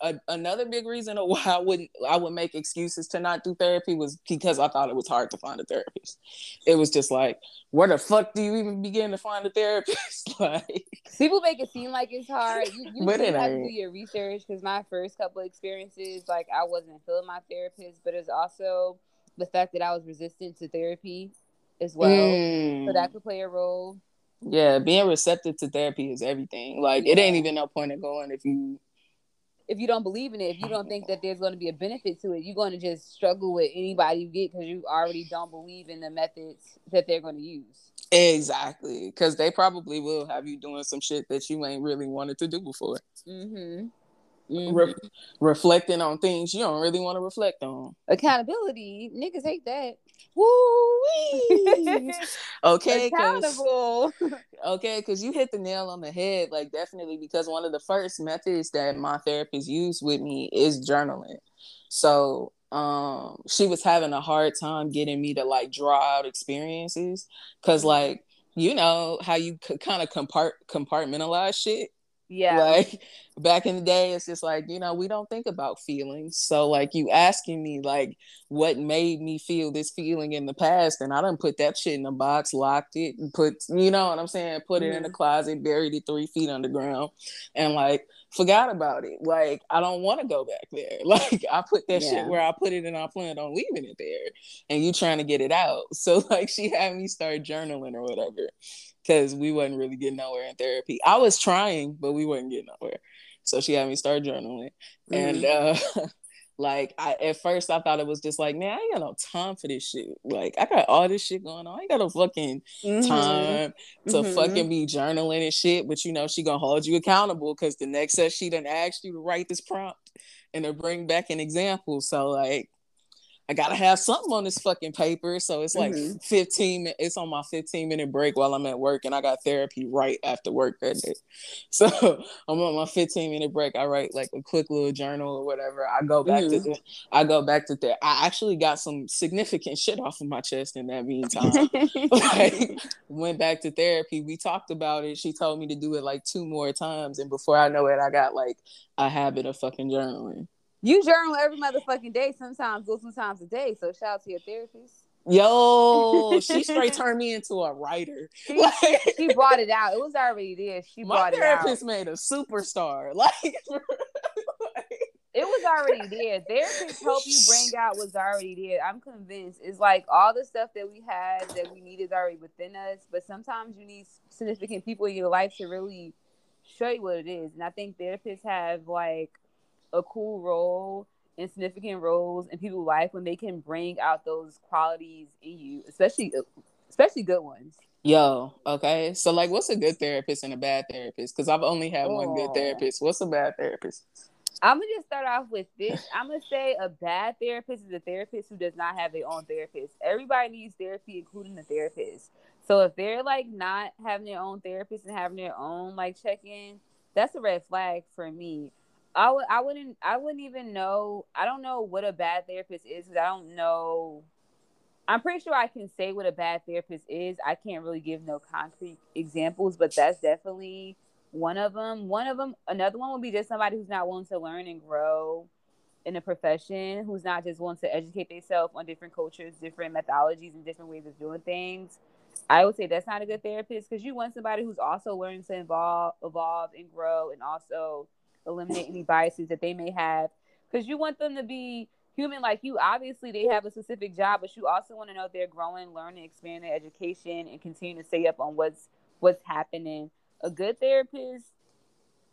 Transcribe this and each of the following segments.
like a, another big reason why I wouldn't I would make excuses to not do therapy was because I thought it was hard to find a therapist. It was just like, where the fuck do you even begin to find a therapist? like people make it seem like it's hard. You, you but have to do your research because my first couple experiences, like I wasn't feeling my therapist, but it's also the fact that I was resistant to therapy as well. Mm. So that mm. could play a role. Yeah, being receptive to therapy is everything. Like yeah. it ain't even no point in going if you if you don't believe in it, if you don't think that there's going to be a benefit to it, you're going to just struggle with anybody you get because you already don't believe in the methods that they're going to use. Exactly, because they probably will have you doing some shit that you ain't really wanted to do before. Mm-hmm. Mm-hmm. Re- reflecting on things you don't really want to reflect on. Accountability, niggas hate that. Woo okay, accountable. Cause, okay, because you hit the nail on the head. Like definitely, because one of the first methods that my therapist used with me is journaling. So um, she was having a hard time getting me to like draw out experiences, because like you know how you c- kind of compart compartmentalize shit yeah. Like back in the day, it's just like, you know, we don't think about feelings. So like you asking me like what made me feel this feeling in the past, and I done put that shit in a box, locked it, and put you know what I'm saying, put it in a mm-hmm. closet, buried it three feet underground, and like forgot about it. Like I don't want to go back there. Like I put that yeah. shit where I put it and I plan on leaving it there. And you trying to get it out. So like she had me start journaling or whatever because we wasn't really getting nowhere in therapy. I was trying, but we wasn't getting nowhere. So she had me start journaling. Mm-hmm. And uh like I at first I thought it was just like, man, I ain't got no time for this shit. Like I got all this shit going on. I ain't got no fucking mm-hmm. time to mm-hmm. fucking be journaling and shit. But you know, she gonna hold you accountable because the next set she done asked you to write this prompt and to bring back an example. So like I gotta have something on this fucking paper. So it's like mm-hmm. 15 it's on my 15 minute break while I'm at work and I got therapy right after work that day. So I'm on my 15 minute break. I write like a quick little journal or whatever. I go back mm-hmm. to I go back to there. I actually got some significant shit off of my chest in that meantime. like went back to therapy. We talked about it. She told me to do it like two more times. And before I know it, I got like a habit of fucking journaling. You journal every motherfucking day, sometimes go two times a day. So shout out to your therapist. Yo, she straight turned me into a writer. She, she brought it out. It was already there. She brought it out. my therapist made a superstar. Like, it was already there. Therapists help you bring out what's already there. I'm convinced. It's like all the stuff that we had that we need is already within us. But sometimes you need significant people in your life to really show you what it is. And I think therapists have like a cool role in significant roles in people's life when they can bring out those qualities in you, especially especially good ones. Yo, okay. So like what's a good therapist and a bad therapist? Because I've only had oh. one good oh. therapist. What's a bad therapist? I'm gonna just start off with this. I'm gonna say a bad therapist is a therapist who does not have their own therapist. Everybody needs therapy, including the therapist. So if they're like not having their own therapist and having their own like check in, that's a red flag for me. I would I wouldn't I wouldn't even know I don't know what a bad therapist is because I don't know I'm pretty sure I can say what a bad therapist is. I can't really give no concrete examples, but that's definitely one of them. One of them, another one would be just somebody who's not willing to learn and grow in a profession, who's not just willing to educate themselves on different cultures, different methodologies, and different ways of doing things. I would say that's not a good therapist because you want somebody who's also learning to evolve, evolve and grow, and also eliminate any biases that they may have. Because you want them to be human like you. Obviously they have a specific job but you also want to know they're growing learning expanding their education and continue to stay up on what's what's happening. A good therapist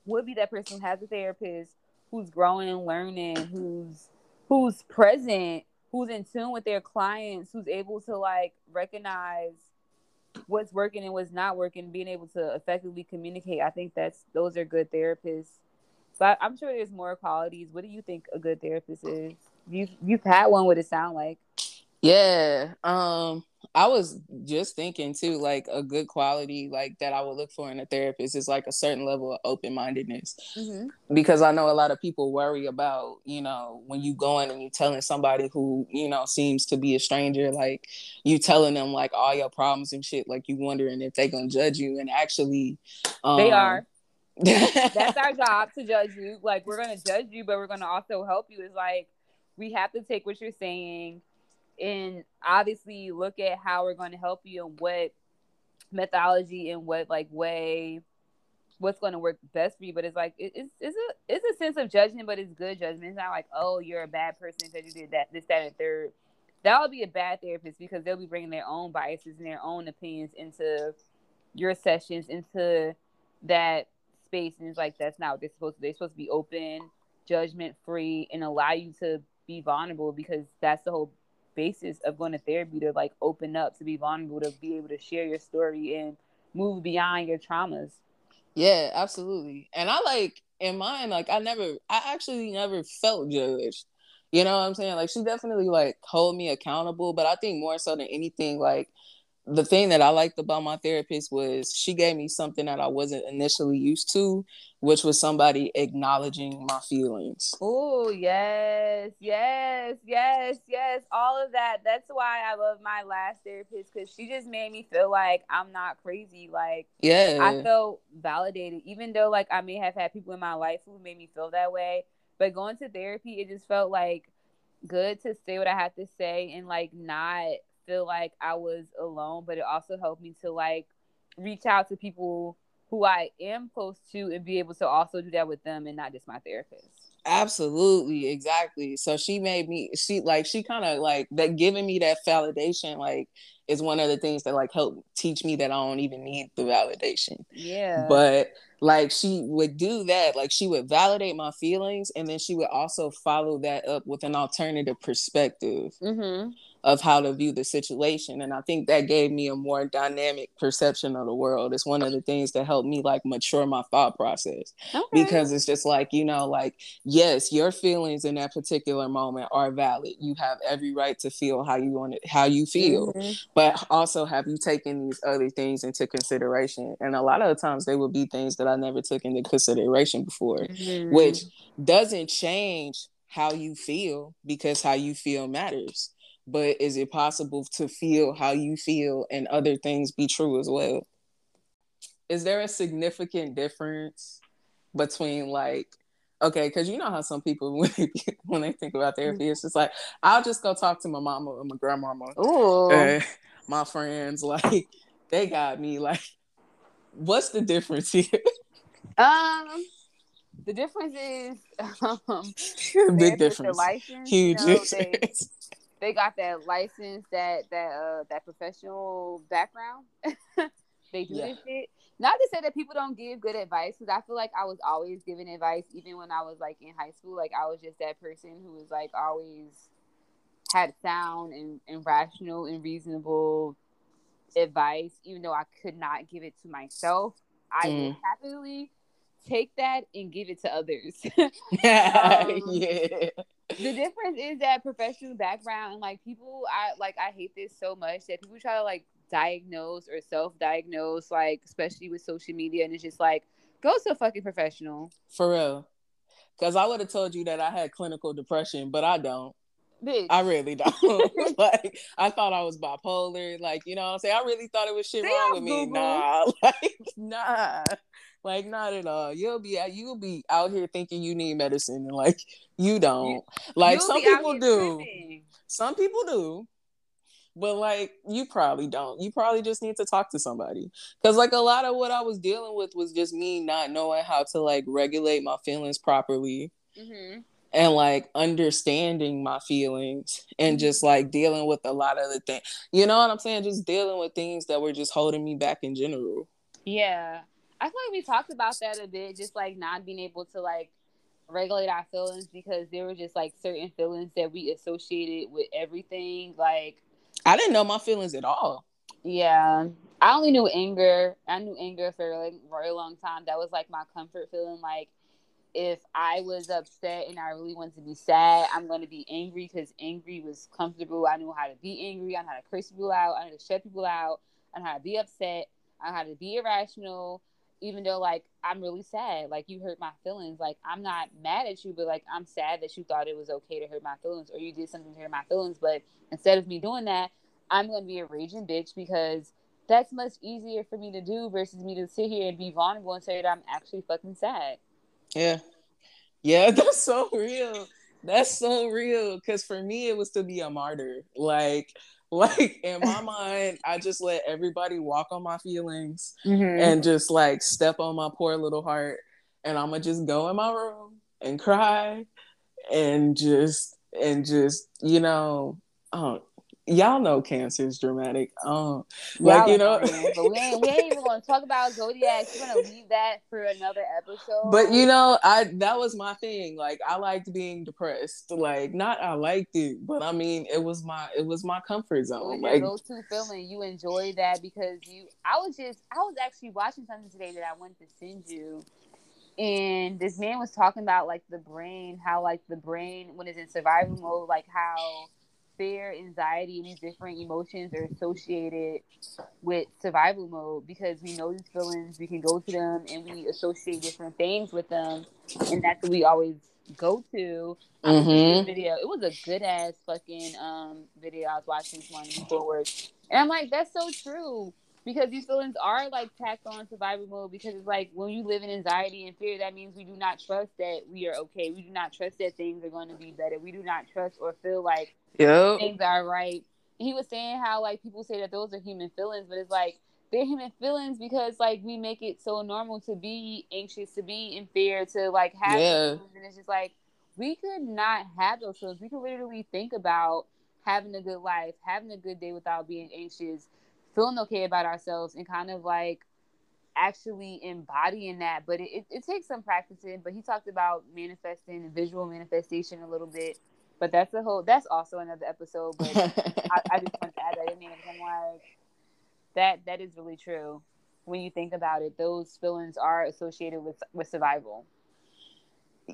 would be that person who has a therapist who's growing and learning who's who's present who's in tune with their clients who's able to like recognize what's working and what's not working being able to effectively communicate. I think that's those are good therapists but I'm sure there's more qualities. What do you think a good therapist is? You've you've had one. What it sound like? Yeah. Um. I was just thinking too, like a good quality like that I would look for in a therapist is like a certain level of open mindedness. Mm-hmm. Because I know a lot of people worry about, you know, when you go in and you telling somebody who, you know, seems to be a stranger, like you telling them like all your problems and shit, like you wondering if they gonna judge you and actually um, they are That's our job to judge you. Like we're gonna judge you, but we're gonna also help you. Is like we have to take what you're saying and obviously look at how we're going to help you and what methodology and what like way what's going to work best for you. But it's like it, it's it's a it's a sense of judgment, but it's good judgment. It's not like oh you're a bad person because you did that this that and third. That would be a bad therapist because they'll be bringing their own biases and their own opinions into your sessions into that space, and it's like that's not what they're supposed to. They're supposed to be open, judgment free, and allow you to be vulnerable because that's the whole basis of going to therapy to like open up, to be vulnerable, to be able to share your story and move beyond your traumas. Yeah, absolutely. And I like in mine, like I never, I actually never felt judged. You know what I'm saying? Like she definitely like hold me accountable, but I think more so than anything, like the thing that I liked about my therapist was she gave me something that I wasn't initially used to, which was somebody acknowledging my feelings. Oh, yes, yes, yes, yes. All of that. That's why I love my last therapist because she just made me feel like I'm not crazy. Like, yeah, I felt validated, even though like I may have had people in my life who made me feel that way. But going to therapy, it just felt like good to say what I had to say and like not feel like I was alone, but it also helped me to like reach out to people who I am close to and be able to also do that with them and not just my therapist. Absolutely, exactly. So she made me she like she kind of like that giving me that validation like is one of the things that like helped teach me that I don't even need the validation. Yeah. But like she would do that like she would validate my feelings and then she would also follow that up with an alternative perspective mm-hmm of how to view the situation and i think that gave me a more dynamic perception of the world it's one of the things that helped me like mature my thought process okay. because it's just like you know like yes your feelings in that particular moment are valid you have every right to feel how you want it how you feel mm-hmm. But also have you taken these other things into consideration and a lot of the times they will be things that i never took into consideration before mm-hmm. which doesn't change how you feel because how you feel matters but is it possible to feel how you feel and other things be true as well? Is there a significant difference between like okay, because you know how some people when they, when they think about therapy, it's just like I'll just go talk to my mama or my grandmama. Ooh. My friends, like they got me. Like, what's the difference here? Um, the difference is um, big difference. License, Huge you know, difference. They, they got that license, that that uh that professional background. they do yeah. this shit. Not to say that people don't give good advice, because I feel like I was always giving advice, even when I was like in high school. Like I was just that person who was like always had sound and, and rational and reasonable advice, even though I could not give it to myself. I mm. would happily take that and give it to others. um, yeah the difference is that professional background like people i like i hate this so much that people try to like diagnose or self-diagnose like especially with social media and it's just like go to a fucking professional for real because i would have told you that i had clinical depression but i don't Bitch. I really don't. like I thought I was bipolar. Like, you know what I'm saying? I really thought it was shit wrong with me. Nah. Like, nah. Like not at all. You'll be you'll be out here thinking you need medicine and like you don't. Like some people do. Tripping. Some people do. But like you probably don't. You probably just need to talk to somebody. Cuz like a lot of what I was dealing with was just me not knowing how to like regulate my feelings properly. Mm-hmm. And like understanding my feelings and mm-hmm. just like dealing with a lot of the things. You know what I'm saying? Just dealing with things that were just holding me back in general. Yeah. I feel like we talked about that a bit, just like not being able to like regulate our feelings because there were just like certain feelings that we associated with everything. Like I didn't know my feelings at all. Yeah. I only knew anger. I knew anger for like a very long time. That was like my comfort feeling. Like if I was upset and I really wanted to be sad, I'm going to be angry because angry was comfortable. I knew how to be angry. I knew how to curse people out. I knew how to shut people out. I knew how to be upset. I knew how to be irrational even though like I'm really sad, like you hurt my feelings. Like I'm not mad at you, but like I'm sad that you thought it was okay to hurt my feelings or you did something to hurt my feelings. But instead of me doing that, I'm gonna be a raging bitch because that's much easier for me to do versus me to sit here and be vulnerable and say that I'm actually fucking sad. Yeah. Yeah, that's so real. That's so real. Cause for me it was to be a martyr. Like like in my mind, I just let everybody walk on my feelings mm-hmm. and just like step on my poor little heart. And I'm gonna just go in my room and cry and just and just you know oh y'all know cancer is dramatic. Um, like you know, but we ain't, we ain't even gonna talk about zodiac. We're gonna leave that for another episode. But you know, I that was my thing. Like I liked being depressed. Like not I liked it, but I mean it was my it was my comfort zone. like those two feeling, you enjoy that because you. I was just I was actually watching something today that I wanted to send you. And this man was talking about like the brain, how like the brain when it's in survival mode, like how fear, anxiety, and these different emotions are associated with survival mode because we know these feelings, we can go to them and we associate different things with them, and that's what we always go to. Mm-hmm. Video. It was a good ass fucking um video I was watching this morning forward, and I'm like, that's so true because these feelings are like tacked on survival mode because it's like when you live in anxiety and fear that means we do not trust that we are okay we do not trust that things are going to be better we do not trust or feel like yep. things are right he was saying how like people say that those are human feelings but it's like they're human feelings because like we make it so normal to be anxious to be in fear to like have yeah. and it's just like we could not have those feelings we could literally think about having a good life having a good day without being anxious feeling okay about ourselves and kind of like actually embodying that. But it, it, it takes some practicing. But he talked about manifesting and visual manifestation a little bit. But that's a whole that's also another episode. But I, I, just want to add that in there because I'm like that that is really true. When you think about it, those feelings are associated with with survival.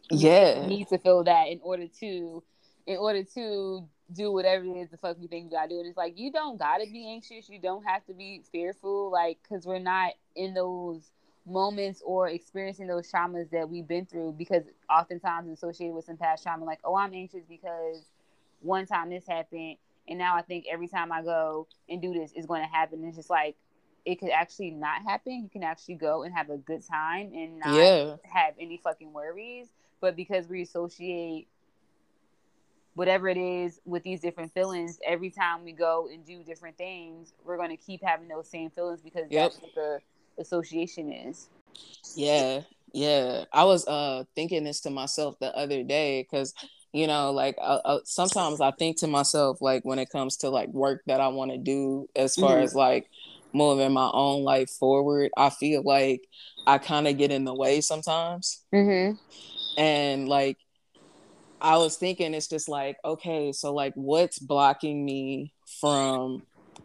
Yeah, you need to feel that in order to in order to do whatever it is the fuck you think you gotta do. And it's like you don't gotta be anxious. You don't have to be fearful, like because we're not in those moments or experiencing those traumas that we've been through. Because oftentimes associated with some past trauma, like oh I'm anxious because one time this happened, and now I think every time I go and do this is going to happen. It's just like it could actually not happen. You can actually go and have a good time and not yeah. have any fucking worries. But because we associate whatever it is with these different feelings, every time we go and do different things, we're going to keep having those same feelings because yep. that's what the association is. Yeah, yeah. I was uh thinking this to myself the other day because you know like uh, uh, sometimes i think to myself like when it comes to like work that i want to do as far mm-hmm. as like moving my own life forward i feel like i kind of get in the way sometimes mm-hmm. and like I was thinking it's just like, okay, so like what's blocking me from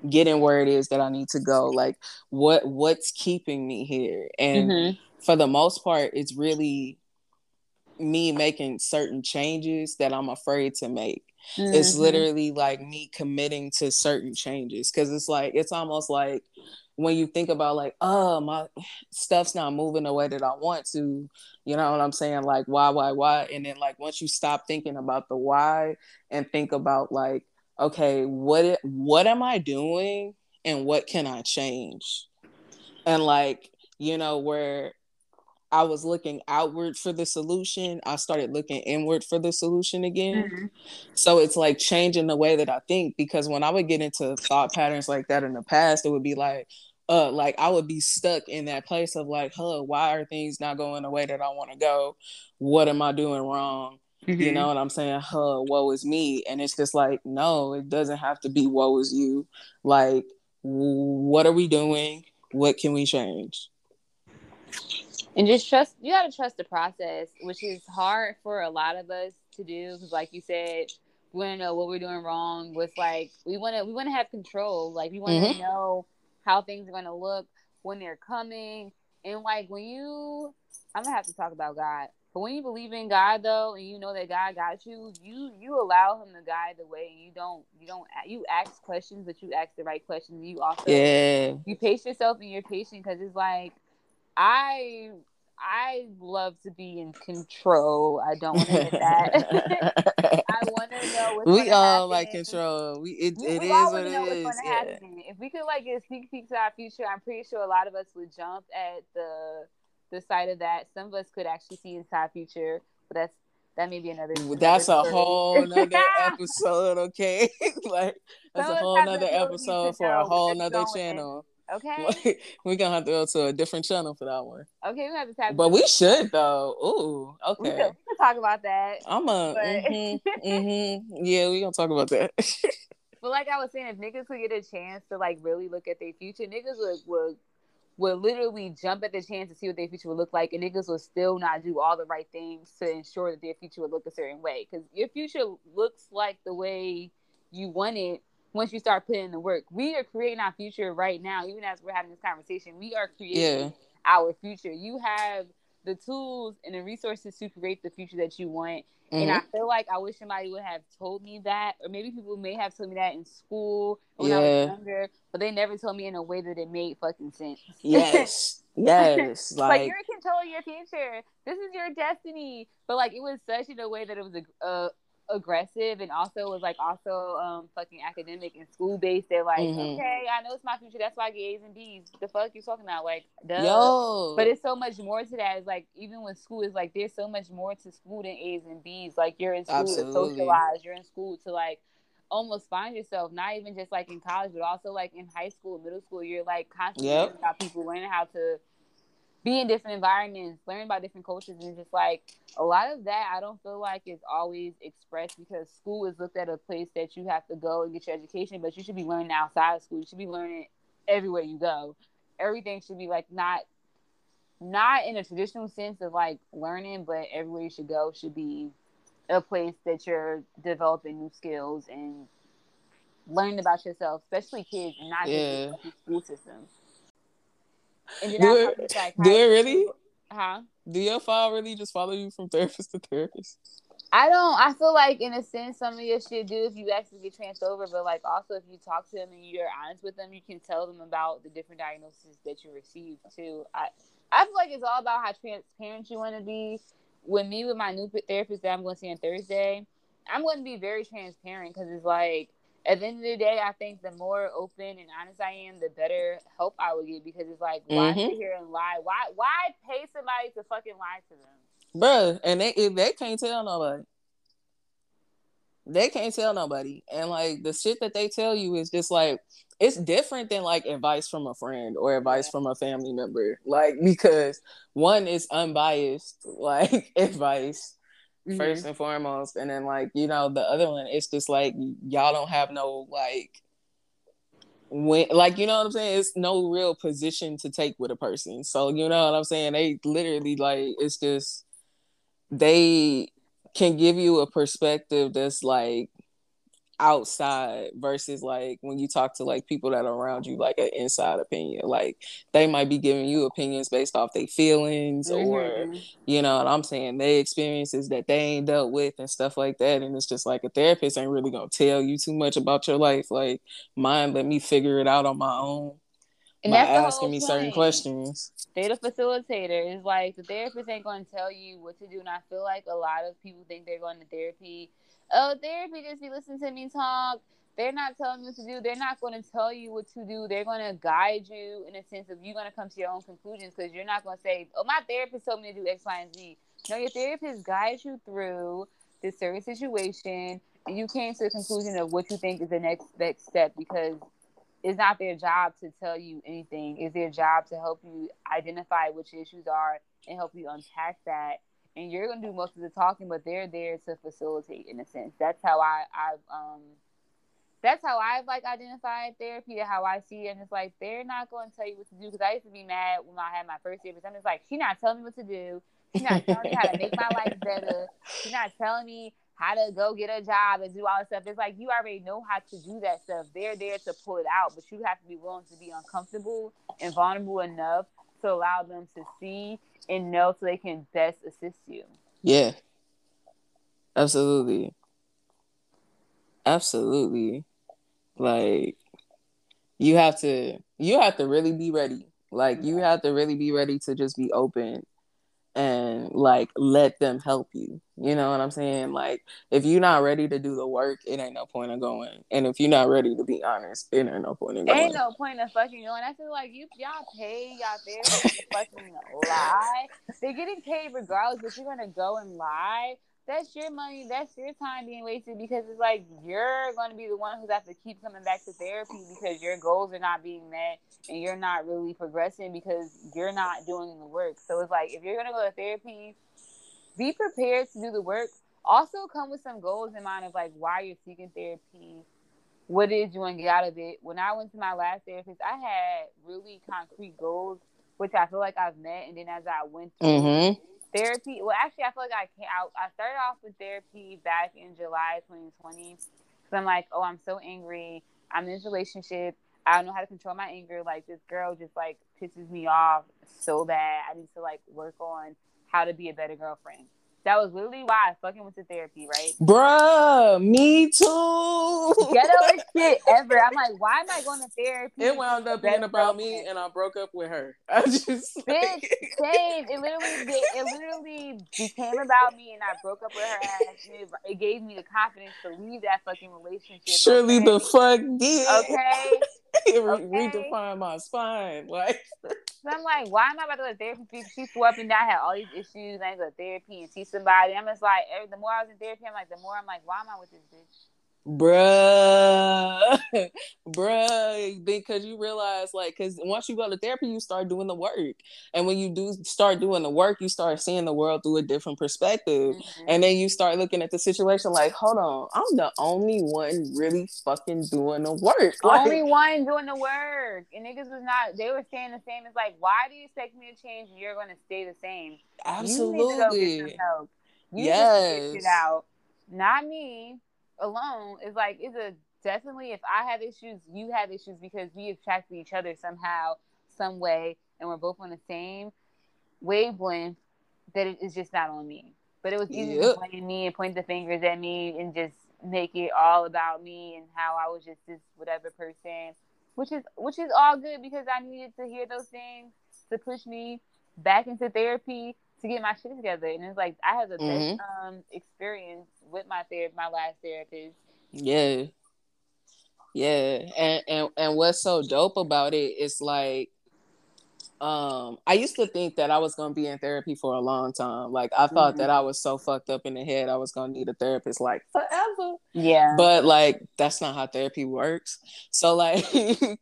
getting where it is that I need to go? Like what what's keeping me here? And mm-hmm. for the most part, it's really me making certain changes that I'm afraid to make. Mm-hmm. It's literally like me committing to certain changes because it's like it's almost like when you think about like, oh, my stuff's not moving the way that I want to, you know what I'm saying? Like, why, why, why? And then like once you stop thinking about the why and think about like, okay, what what am I doing and what can I change? And like, you know, where I was looking outward for the solution, I started looking inward for the solution again. Mm-hmm. So it's like changing the way that I think because when I would get into thought patterns like that in the past, it would be like, uh like I would be stuck in that place of like, huh, why are things not going the way that I want to go? What am I doing wrong? Mm-hmm. You know what I'm saying? Huh, woe is me. And it's just like, no, it doesn't have to be woe is you. Like, what are we doing? What can we change? And just trust you gotta trust the process, which is hard for a lot of us to do because like you said, we wanna know what we're doing wrong. With like we wanna we wanna have control. Like we wanna mm-hmm. know how things are going to look when they're coming. And like when you, I'm gonna have to talk about God. But when you believe in God though, and you know that God got you, you you allow Him to guide the way. and You don't you don't you ask questions, but you ask the right questions. You also yeah you pace yourself and you're patient because it's like I I love to be in control. I don't want to that. I want to know what's We all happen. like control. We it, we, it we is what it is. Yeah. if we could like get sneak peek of our future, I'm pretty sure a lot of us would jump at the the side of that. Some of us could actually see our future, but that's that may be another. That's a whole nother episode, okay? like that's Some a whole nother episode for a whole nother channel. Okay. we're gonna have to go to a different channel for that one. Okay, we have to tap. But we should though. Ooh, okay. We can, we can talk about that. I'm a. But... Mm-hmm, mm-hmm. Yeah, we gonna talk about that. but like I was saying, if niggas could get a chance to like really look at their future, niggas would would would literally jump at the chance to see what their future would look like, and niggas would still not do all the right things to ensure that their future would look a certain way. Because your future looks like the way you want it once you start putting in the work. We are creating our future right now, even as we're having this conversation. We are creating yeah. our future. You have the tools and the resources to create the future that you want. Mm-hmm. And I mm-hmm. feel like I wish somebody would have told me that, or maybe people may have told me that in school when yeah. I was younger, but they never told me in a way that it made fucking sense. Yes, yes, like, like, you're in control of your future. This is your destiny. But like it was such in a way that it was a, a aggressive and also was like also um fucking academic and school based. They're like, mm-hmm. okay, I know it's my future. That's why I get A's and B's. The fuck you talking about? Like, duh. Yo. But it's so much more to that. It's like even when school is like, there's so much more to school than A's and B's. Like you're in school Absolutely. to socialize. You're in school to like almost find yourself. Not even just like in college, but also like in high school, middle school. You're like constantly yep. about people learning how to be in different environments, learn about different cultures, and just like a lot of that, I don't feel like is always expressed because school is looked at a place that you have to go and get your education, but you should be learning outside of school. You should be learning everywhere you go. Everything should be like not not in a traditional sense of like learning, but everywhere you should go should be a place that you're developing new skills and learning about yourself, especially kids, and not yeah. just the school system. And do it, like, do it really? Huh? Do your file really just follow you from therapist to therapist? I don't. I feel like, in a sense, some of your shit do if you actually get transferred over. But like, also, if you talk to them and you're honest with them, you can tell them about the different diagnoses that you received too. I I feel like it's all about how transparent you want to be. With me, with my new therapist that I'm going to see on Thursday, I'm going to be very transparent because it's like at the end of the day, I think the more open and honest I am, the better help I will get because it's like, why mm-hmm. sit here and lie? Why why pay somebody to fucking lie to them? Bruh, and they if they can't tell nobody. They can't tell nobody. And like the shit that they tell you is just like it's different than like advice from a friend or advice yeah. from a family member. Like because one is unbiased, like advice mm-hmm. first and foremost. And then like, you know, the other one, it's just like y'all don't have no like when like you know what I'm saying? It's no real position to take with a person. So you know what I'm saying? They literally like it's just they can give you a perspective that's like outside versus like when you talk to like people that are around you like an inside opinion like they might be giving you opinions based off their feelings mm-hmm. or you know what i'm saying they experiences that they ain't dealt with and stuff like that and it's just like a therapist ain't really gonna tell you too much about your life like mine let me figure it out on my own and by that's asking me certain questions. They're the facilitator. It's like the therapist ain't gonna tell you what to do and i feel like a lot of people think they're going to therapy oh, therapy just be listening to me talk. They're not telling you what to do. They're not going to tell you what to do. They're going to guide you in a sense of you're going to come to your own conclusions because you're not going to say, oh, my therapist told me to do X, Y, and Z. No, your therapist guides you through this certain situation and you came to the conclusion of what you think is the next next step because it's not their job to tell you anything. It's their job to help you identify which issues are and help you unpack that and you're gonna do most of the talking, but they're there to facilitate in a sense. That's how I I've um that's how I've like identified therapy how I see it. And it's like they're not going to tell you what to do because I used to be mad when I had my first therapist. I'm just like, she's not telling me what to do. She's not telling me how to make my life better. She's not telling me how to go get a job and do all this stuff. It's like you already know how to do that stuff. They're there to pull it out, but you have to be willing to be uncomfortable and vulnerable enough to allow them to see and know so they can best assist you. Yeah. Absolutely. Absolutely. Like you have to you have to really be ready. Like you have to really be ready to just be open and like let them help you. You know what I'm saying? Like if you're not ready to do the work, it ain't no point of going. And if you're not ready to be honest, it ain't no point in going. Ain't no point of fucking going. I feel like you y'all pay y'all there to fucking lie. They're getting paid regardless, but you're gonna go and lie that's your money, that's your time being wasted because it's like you're going to be the one who's have to keep coming back to therapy because your goals are not being met and you're not really progressing because you're not doing the work. So it's like if you're going to go to therapy, be prepared to do the work. Also, come with some goals in mind of like why you're seeking therapy, what is you want to get out of it. When I went to my last therapist, I had really concrete goals, which I feel like I've met. And then as I went through, mm-hmm therapy. Well, actually, I feel like I can I, I started off with therapy back in July 2020. So I'm like, oh, I'm so angry. I'm in this relationship. I don't know how to control my anger. Like this girl just like pisses me off so bad. I need to like work on how to be a better girlfriend. That was literally why I fucking went to therapy, right? Bruh, me too. Ghetto shit ever. I'm like, why am I going to therapy? It wound up being about me, and I broke up with her. I just bitch, same. It literally, it literally became about me, and I broke up with her. Ass. It, it gave me the confidence to leave that fucking relationship. Surely okay? the fuck did. Okay. it okay. redefined my spine. Like, so I'm like, why am I about to go to therapy? She flew up and down, had all these issues. I go to therapy and see somebody. I'm just like, the more I was in therapy, I'm like, the more I'm like, why am I with this bitch? Bruh. Bruh because you realize like because once you go to therapy you start doing the work. And when you do start doing the work you start seeing the world through a different perspective. Mm-hmm. and then you start looking at the situation like hold on i'm the only one really fucking doing the work. Like, only one doing the work. And niggas was not they were saying the same. It's like why do you expect me to change and you're going to stay the same? Absolutely you need to go get some help. You yes. it out. Not me alone is like it's a definitely if I have issues, you have issues because we attract each other somehow, some way, and we're both on the same wavelength. That it is just not on me. But it was easy yep. to blame me and point the fingers at me and just make it all about me and how I was just this whatever person, which is which is all good because I needed to hear those things to push me back into therapy to get my shit together. And it's like I had the mm-hmm. best um, experience with my therapist, my last therapist. Yeah. Yeah. And, and and what's so dope about it is like um I used to think that I was gonna be in therapy for a long time. Like I thought mm-hmm. that I was so fucked up in the head I was gonna need a therapist like forever. Yeah. But like that's not how therapy works. So like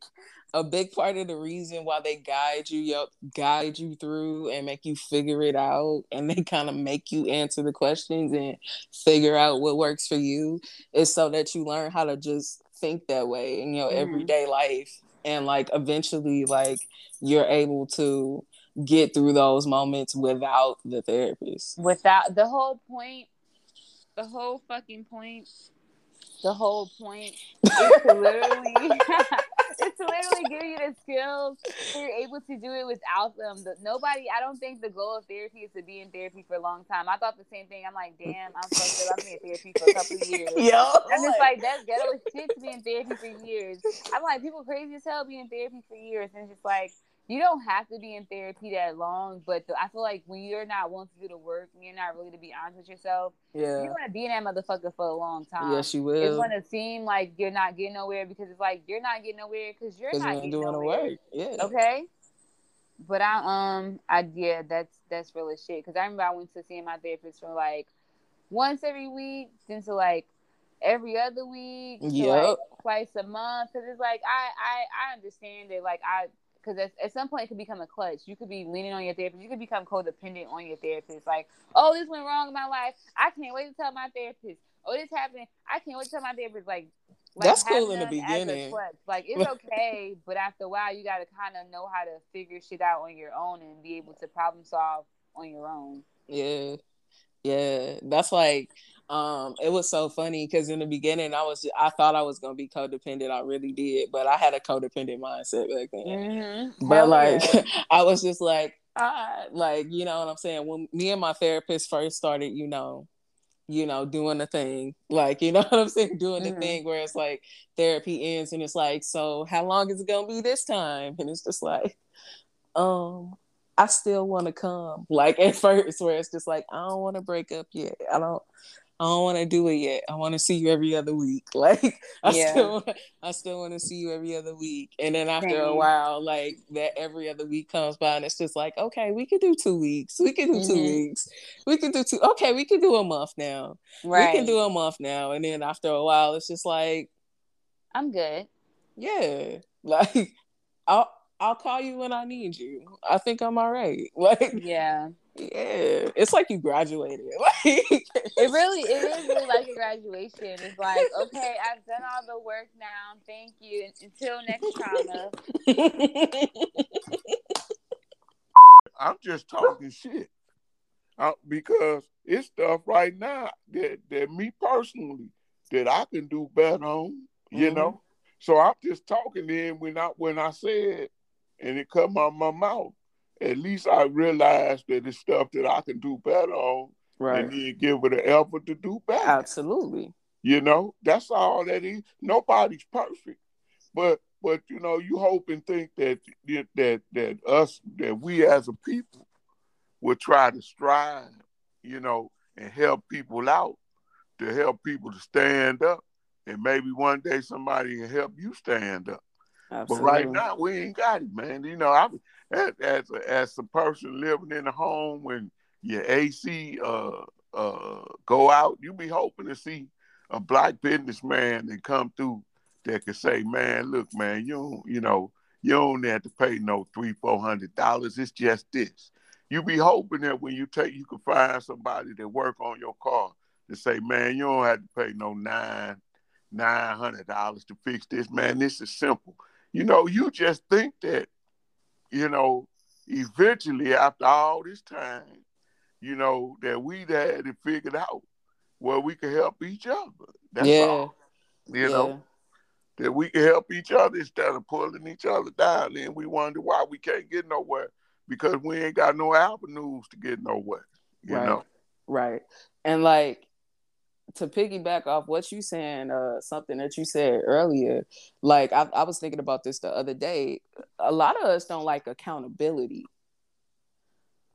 a big part of the reason why they guide you guide you through and make you figure it out and they kind of make you answer the questions and figure out what works for you is so that you learn how to just think that way in your mm. everyday life and like eventually like you're able to get through those moments without the therapist without the whole point the whole fucking point the whole point is to literally it's literally give you the skills so you're able to do it without them. The, nobody, I don't think the goal of therapy is to be in therapy for a long time. I thought the same thing. I'm like, damn, I'm fucked up. I'm in therapy for a couple of years. Yo, I'm just like, that's ghetto shit to be in therapy for years. I'm like, people crazy as hell be in therapy for years. And it's just like, you don't have to be in therapy that long, but the, I feel like when you're not willing to do the work and you're not really to be honest with yourself, yeah, you're gonna be in that motherfucker for a long time. Yes, you will. It's gonna seem like you're not getting nowhere because it's like you're not getting nowhere because you're not getting doing nowhere. the work. Yeah. Okay. But I um I yeah that's that's real as shit because I remember I went to see my therapist from like once every week then to like every other week yeah like twice a month because it's like I I I understand that like I because at, at some point it could become a clutch. You could be leaning on your therapist. You could become codependent on your therapist. Like, oh, this went wrong in my life. I can't wait to tell my therapist. Oh, this happened. I can't wait to tell my therapist. Like, like that's cool in the beginning. Like it's okay, but after a while, you got to kind of know how to figure shit out on your own and be able to problem solve on your own. Yeah, yeah. That's like um it was so funny because in the beginning i was i thought i was gonna be codependent i really did but i had a codependent mindset back then mm-hmm. but like yeah. i was just like ah, like you know what i'm saying when me and my therapist first started you know you know doing the thing like you know what i'm saying doing mm-hmm. the thing where it's like therapy ends and it's like so how long is it gonna be this time and it's just like um I still want to come. Like at first, where it's just like I don't want to break up yet. I don't. I don't want to do it yet. I want to see you every other week. Like I yeah. still, I still want to see you every other week. And then after Same. a while, like that every other week comes by, and it's just like, okay, we can do two weeks. We can do mm-hmm. two weeks. We can do two. Okay, we can do a month now. Right. We can do a month now. And then after a while, it's just like, I'm good. Yeah, like I'll I'll call you when I need you. I think I'm all right. Like yeah. Yeah, it's like you graduated. Like it really, it is really like a graduation. It's like, okay, I've done all the work now. Thank you. Until next trauma. I'm just talking shit uh, because it's stuff right now that that me personally that I can do better on. You mm-hmm. know, so I'm just talking then when I when I said and it come out my mouth, at least I realized that it's stuff that I can do better on. Right. And then give it an effort to do better. Absolutely. You know, that's all that is. Nobody's perfect. But but you know, you hope and think that that that us that we as a people will try to strive, you know, and help people out, to help people to stand up and maybe one day somebody can help you stand up. Absolutely. But right now we ain't got it, man. You know, I as as a, as a person living in a home when your AC uh uh go out, you be hoping to see a black businessman that come through that can say, man, look, man, you you know, you don't have to pay no three, four hundred dollars. It's just this. You be hoping that when you take, you can find somebody that work on your car to say, man, you don't have to pay no nine nine hundred dollars to fix this, man. This is simple. You know, you just think that, you know, eventually after all this time, you know, that we'd had it figured out where we could help each other. That's yeah. all. You yeah. know, that we could help each other instead of pulling each other down. Then we wonder why we can't get nowhere because we ain't got no avenues to get nowhere. You right. know, right? And like to piggyback off what you saying, uh, something that you said earlier, like I, I was thinking about this the other day. A lot of us don't like accountability.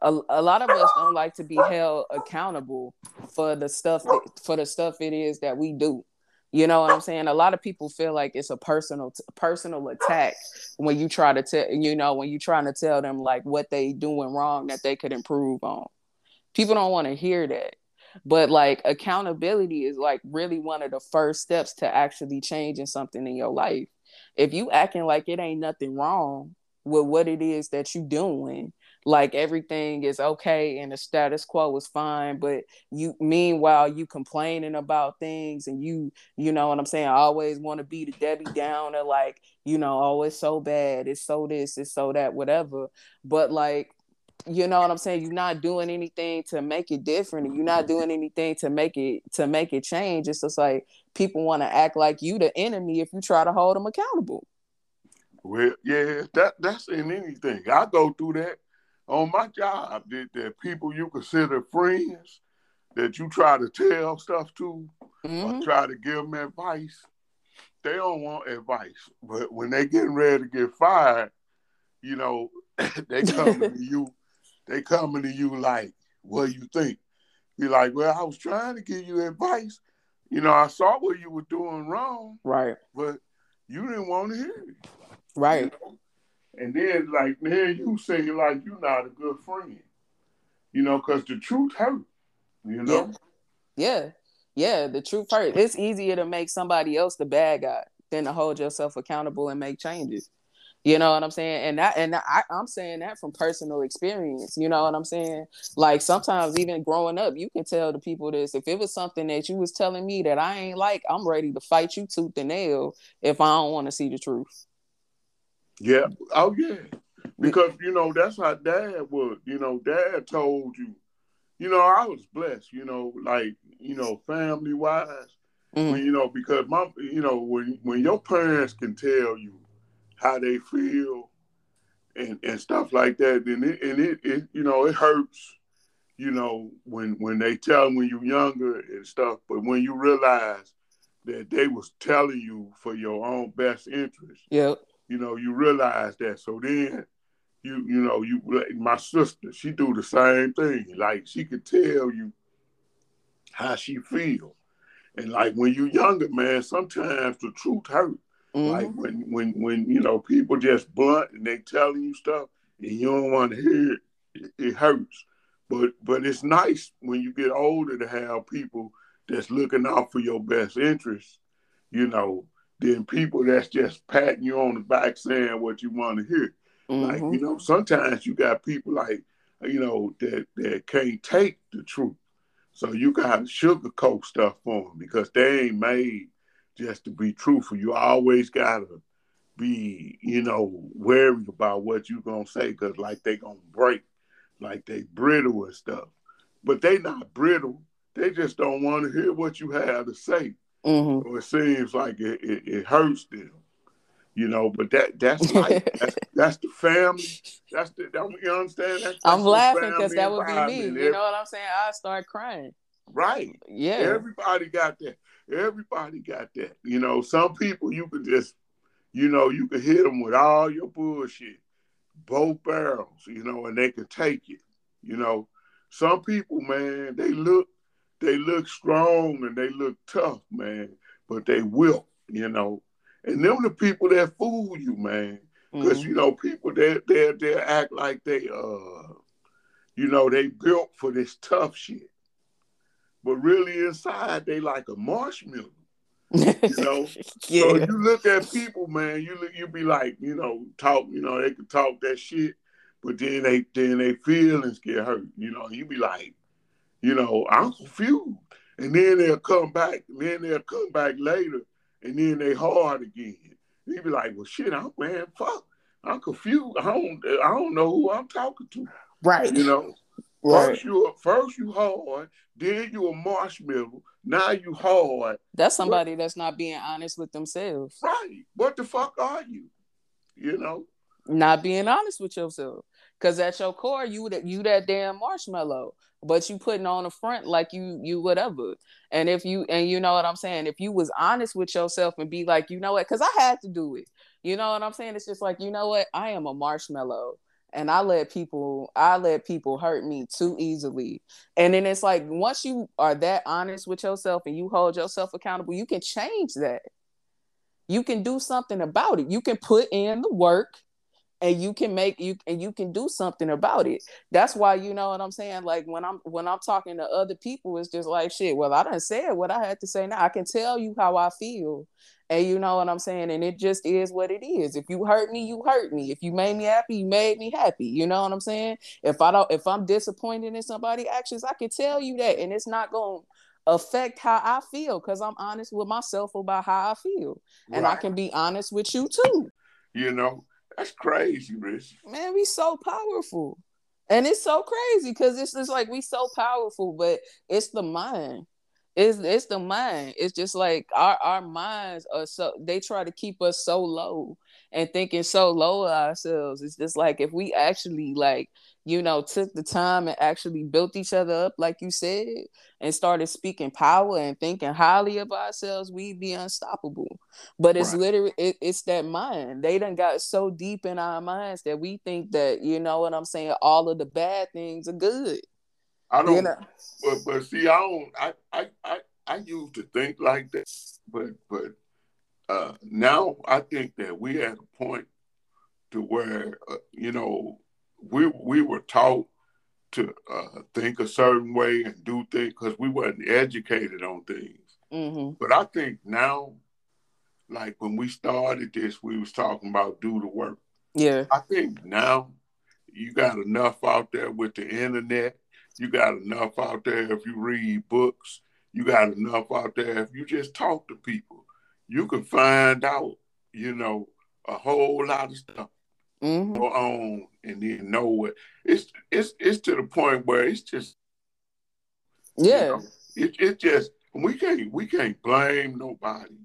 A, a lot of us don't like to be held accountable for the stuff that, for the stuff it is that we do. You know what I'm saying? A lot of people feel like it's a personal personal attack when you try to tell you know when you're trying to tell them like what they doing wrong that they could improve on. People don't want to hear that but like accountability is like really one of the first steps to actually changing something in your life. If you acting like it ain't nothing wrong with what it is that you doing like everything is okay and the status quo is fine but you meanwhile you complaining about things and you you know what i'm saying I always want to be the debbie downer like you know oh it's so bad it's so this it's so that whatever. But like you know what I'm saying? You're not doing anything to make it different. You're not doing anything to make it to make it change. It's just like people want to act like you the enemy if you try to hold them accountable. Well, yeah, that that's in anything. I go through that on my job. That, that people you consider friends that you try to tell stuff to mm-hmm. or try to give them advice. They don't want advice, but when they getting ready to get fired, you know, they come to you they coming to you like, what do you think? Be like, well, I was trying to give you advice. You know, I saw what you were doing wrong. Right. But you didn't want to hear it. Right. You know? And then, like, man, you say like you're not a good friend. You know, because the truth hurt. You know. Yeah. yeah. Yeah, the truth hurts. It's easier to make somebody else the bad guy than to hold yourself accountable and make changes. You know what I'm saying? And that and I, I'm saying that from personal experience. You know what I'm saying? Like sometimes even growing up, you can tell the people this. If it was something that you was telling me that I ain't like, I'm ready to fight you tooth and nail if I don't want to see the truth. Yeah. Oh yeah. Because you know that's how dad would, You know, dad told you. You know, I was blessed. You know, like you know, family wise. Mm. When, you know, because my, you know, when when your parents can tell you how they feel and, and stuff like that. And it, and it, it, you know, it hurts, you know, when when they tell when you're younger and stuff. But when you realize that they was telling you for your own best interest, yeah, you know, you realize that. So then, you you know you my sister she do the same thing like she could tell you how she feel and like when you're younger man sometimes the truth hurt mm-hmm. like when when when you know people just blunt and they telling you stuff and you don't want to hear it, it, it hurts but but it's nice when you get older to have people that's looking out for your best interest you know than people that's just patting you on the back saying what you want to hear Mm-hmm. Like, you know, sometimes you got people like, you know, that, that can't take the truth. So you got to sugarcoat stuff for them because they ain't made just to be truthful. You always got to be, you know, wary about what you're to say because like they to break, like they brittle and stuff. But they not brittle. They just don't want to hear what you have to say. Mm-hmm. So it seems like it, it, it hurts them you know. But that that's like that's, that's the family. That's the you understand. That's, that's I'm laughing because that would be me. You know what I'm saying? I start crying. Right. Yeah. Everybody got that. Everybody got that. You know, some people you can just, you know, you can hit them with all your bullshit, both barrels, you know, and they can take it. You know, some people, man, they look, they look strong and they look tough, man, but they will, you know. And them the people that fool you, man. Because mm-hmm. you know, people they they they act like they uh you know, they built for this tough shit. But really inside they like a marshmallow. you know, yeah. so you look at people, man. You look, you be like, you know, talk. You know, they can talk that shit, but then they then they feelings get hurt. You know, you be like, you know, I'm confused, and then they'll come back. Then they'll come back later and then they hard again. He be like, "Well, shit, I'm man, fuck, I'm confused. I don't, I don't know who I'm talking to." Right. You know, right. first you, first you hard, then you a marshmallow. Now you hard. That's somebody what? that's not being honest with themselves. Right. What the fuck are you? You know. Not being honest with yourself. Cause at your core, you that you that damn marshmallow, but you putting on the front like you you whatever. And if you and you know what I'm saying, if you was honest with yourself and be like, you know what, because I had to do it. You know what I'm saying? It's just like, you know what, I am a marshmallow and I let people I let people hurt me too easily. And then it's like once you are that honest with yourself and you hold yourself accountable, you can change that. You can do something about it. You can put in the work and you can make you and you can do something about it. That's why you know what i'm saying? Like when i'm when i'm talking to other people it's just like shit well i didn't say what i had to say. Now i can tell you how i feel. And you know what i'm saying? And it just is what it is. If you hurt me you hurt me. If you made me happy you made me happy. You know what i'm saying? If i don't if i'm disappointed in somebody's actions i can tell you that. And it's not going affect how i feel because i'm honest with myself about how i feel. And right. i can be honest with you too. You know that's crazy, Rich. Man, we so powerful. And it's so crazy because it's just like we so powerful, but it's the mind. It's it's the mind. It's just like our, our minds are so they try to keep us so low and thinking so low of ourselves. It's just like if we actually like you know, took the time and actually built each other up, like you said, and started speaking power and thinking highly of ourselves, we'd be unstoppable. But it's right. literally it, it's that mind. They done got so deep in our minds that we think that, you know what I'm saying, all of the bad things are good. I don't you know? but but see, I don't I I I, I used to think like that, but but uh now I think that we at a point to where uh, you know we we were taught to uh, think a certain way and do things because we wasn't educated on things. Mm-hmm. But I think now, like when we started this, we was talking about do the work. Yeah. I think now you got enough out there with the internet. You got enough out there if you read books. You got enough out there if you just talk to people. You can find out, you know, a whole lot of stuff mm-hmm. on and then know what it's it's it's to the point where it's just yeah. you know, it, it just we can't we can't blame nobody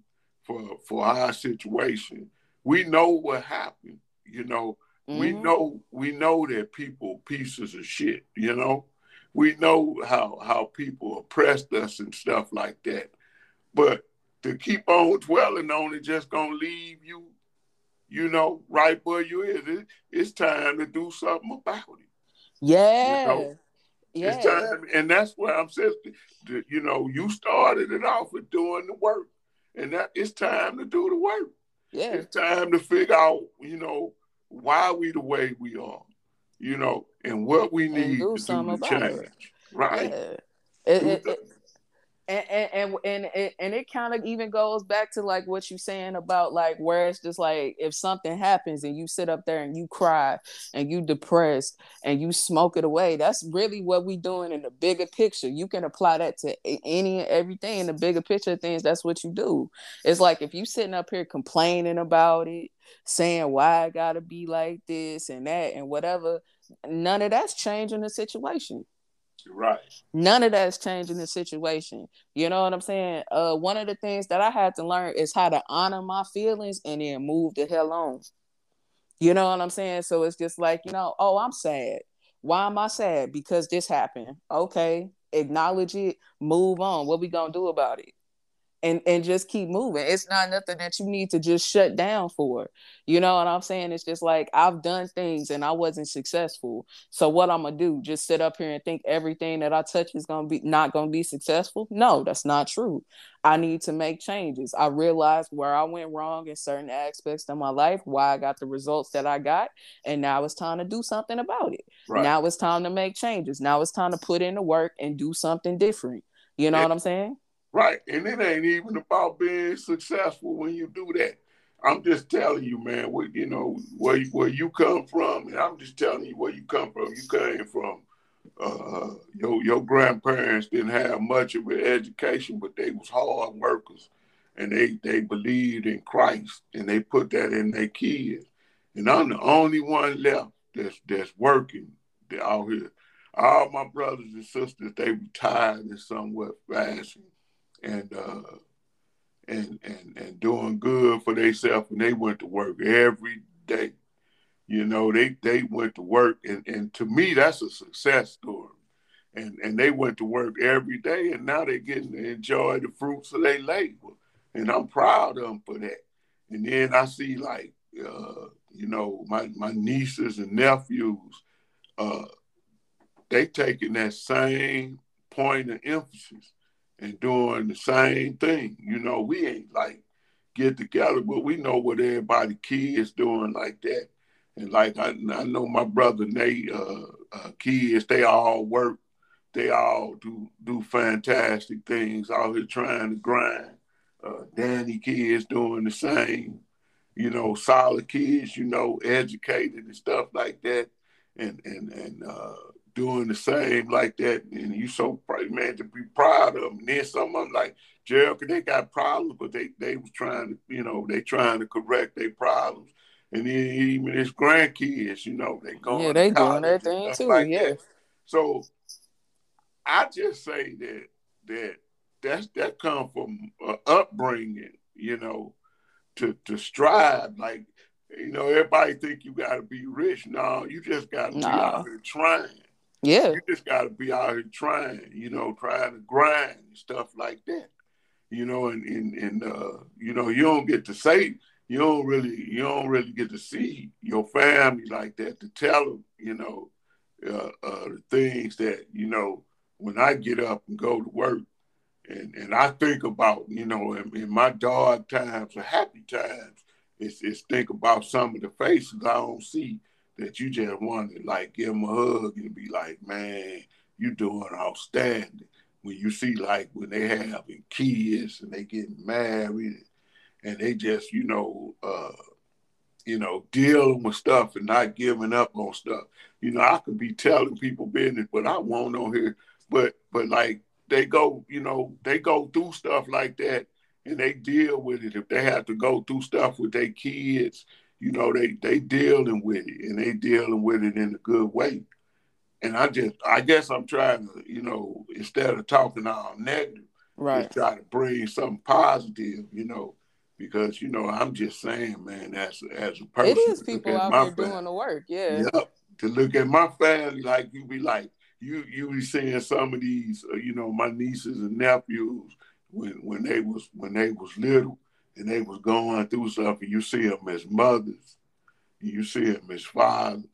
for for our situation. We know what happened you know. Mm-hmm. we know we know that people pieces of shit you know. We know how how people oppressed us and stuff like that. But to keep on dwelling on it just gonna leave you you know, right where you is, it, it's time to do something about it. Yeah. You know? Yeah. It's time, and that's what I'm saying. You know, you started it off with doing the work, and that it's time to do the work. Yeah. It's time to figure out, you know, why we the way we are, you know, and what we need to do to change. It. Right. Yeah. It, it, and and and and, and it kind of even goes back to like what you're saying about like where it's just like if something happens and you sit up there and you cry and you depressed and you smoke it away that's really what we doing in the bigger picture. You can apply that to any and everything in the bigger picture of things that's what you do. It's like if you sitting up here complaining about it saying why i gotta be like this and that and whatever none of that's changing the situation Right. None of that's changing the situation. You know what I'm saying? Uh, one of the things that I had to learn is how to honor my feelings and then move the hell on. You know what I'm saying? So it's just like, you know, oh, I'm sad. Why am I sad? Because this happened. Okay, acknowledge it, move on. What we gonna do about it? And and just keep moving. It's not nothing that you need to just shut down for. You know what I'm saying? It's just like I've done things and I wasn't successful. So what I'm gonna do? Just sit up here and think everything that I touch is gonna be not gonna be successful? No, that's not true. I need to make changes. I realized where I went wrong in certain aspects of my life, why I got the results that I got, and now it's time to do something about it. Right. Now it's time to make changes. Now it's time to put in the work and do something different. You know what I'm saying? Right. And it ain't even about being successful when you do that. I'm just telling you, man, what you know, where you, where you come from, and I'm just telling you where you come from. You came from uh, your your grandparents didn't have much of an education, but they was hard workers, and they they believed in Christ, and they put that in their kids. And I'm the only one left that's that's working out here. All my brothers and sisters, they retired in somewhat fashion and uh, and and and doing good for themselves, and they went to work every day. You know, they they went to work, and and to me, that's a success story. And and they went to work every day, and now they're getting to enjoy the fruits of their labor, and I'm proud of them for that. And then I see like, uh, you know, my my nieces and nephews, uh, they taking that same point of emphasis and doing the same thing. You know, we ain't like get together, but we know what everybody kids doing like that. And like I, I know my brother Nate, uh, uh, kids, they all work, they all do do fantastic things out here trying to grind. Uh, Danny kids doing the same, you know, solid kids, you know, educated and stuff like that. And and and uh, doing the same like that, and you so proud, man to be proud of them. And then some of them like Jericho, they got problems, but they they was trying to, you know, they trying to correct their problems. And then even his grandkids, you know, they going yeah, they doing their thing too, like yeah. That. So I just say that that that's that come from uh, upbringing, you know, to to strive like. You know, everybody think you got to be rich. No, you just got to nah. be out here trying. Yeah. You just got to be out here trying, you know, trying to grind and stuff like that. You know, and and, and uh, you know, you don't get to say, you don't really, you don't really get to see your family like that to tell them, you know, uh, uh, the things that you know. When I get up and go to work, and and I think about, you know, in, in my dark times or happy times, it's, it's think about some of the faces I don't see that you just want to like give them a hug and be like, man, you doing outstanding. When you see like when they having kids and they getting married and they just, you know, uh, you know, dealing with stuff and not giving up on stuff. You know, I could be telling people business, but I won't on here. But but like they go, you know, they go through stuff like that and they deal with it. If they have to go through stuff with their kids you know, they they dealing with it and they dealing with it in a good way. And I just I guess I'm trying to, you know, instead of talking all negative, right, try to bring something positive, you know, because you know, I'm just saying, man, as as a person. It is people out there family, doing the work, yeah. Yep. To look at my family like you be like, you you be seeing some of these, uh, you know, my nieces and nephews when when they was when they was little and they was going through something. You see them as mothers, you see them as fathers,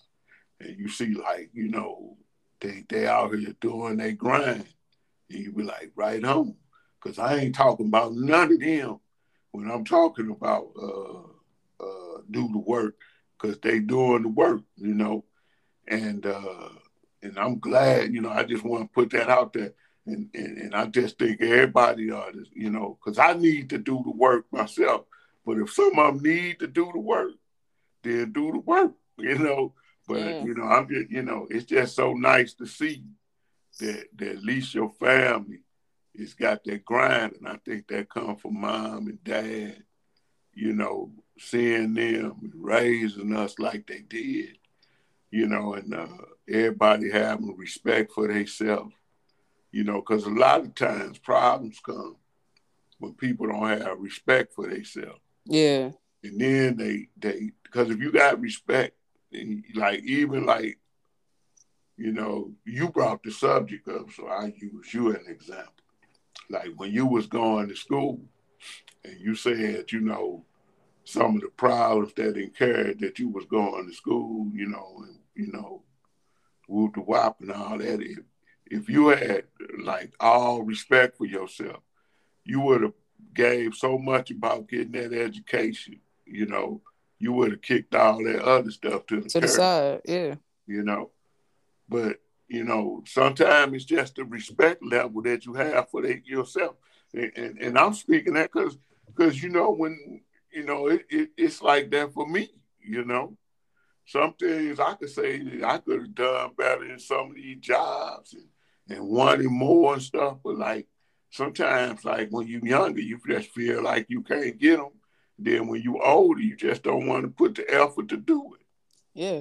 and you see like you know they they out here doing their grind, and you be like right home, because I ain't talking about none of them when I'm talking about uh, uh, do the work, because they doing the work, you know, and uh, and I'm glad, you know, I just want to put that out there. And, and, and I just think everybody ought to, you know, because I need to do the work myself. But if some of them need to do the work, then do the work, you know. But yeah. you know, I'm just, you know, it's just so nice to see that that at least your family has got that grind, and I think that come from mom and dad, you know, seeing them raising us like they did, you know, and uh, everybody having respect for themselves, you know, because a lot of times problems come when people don't have respect for themselves. Yeah. And then they they because if you got respect, like even like, you know, you brought the subject up, so I use you as an example. Like when you was going to school, and you said, you know, some of the problems that incurred that you was going to school, you know, and you know, whoop the wop and all that. If you had like all respect for yourself, you would have gave so much about getting that education. You know, you would have kicked all that other stuff to the, to the side. Yeah. You know, but you know, sometimes it's just the respect level that you have for the, yourself, and, and, and I'm speaking that because because you know when you know it, it, it's like that for me. You know, some things I could say I could have done better in some of these jobs and, and wanted more and stuff. But like sometimes, like when you're younger, you just feel like you can't get them. Then when you older, you just don't want to put the effort to do it. Yeah.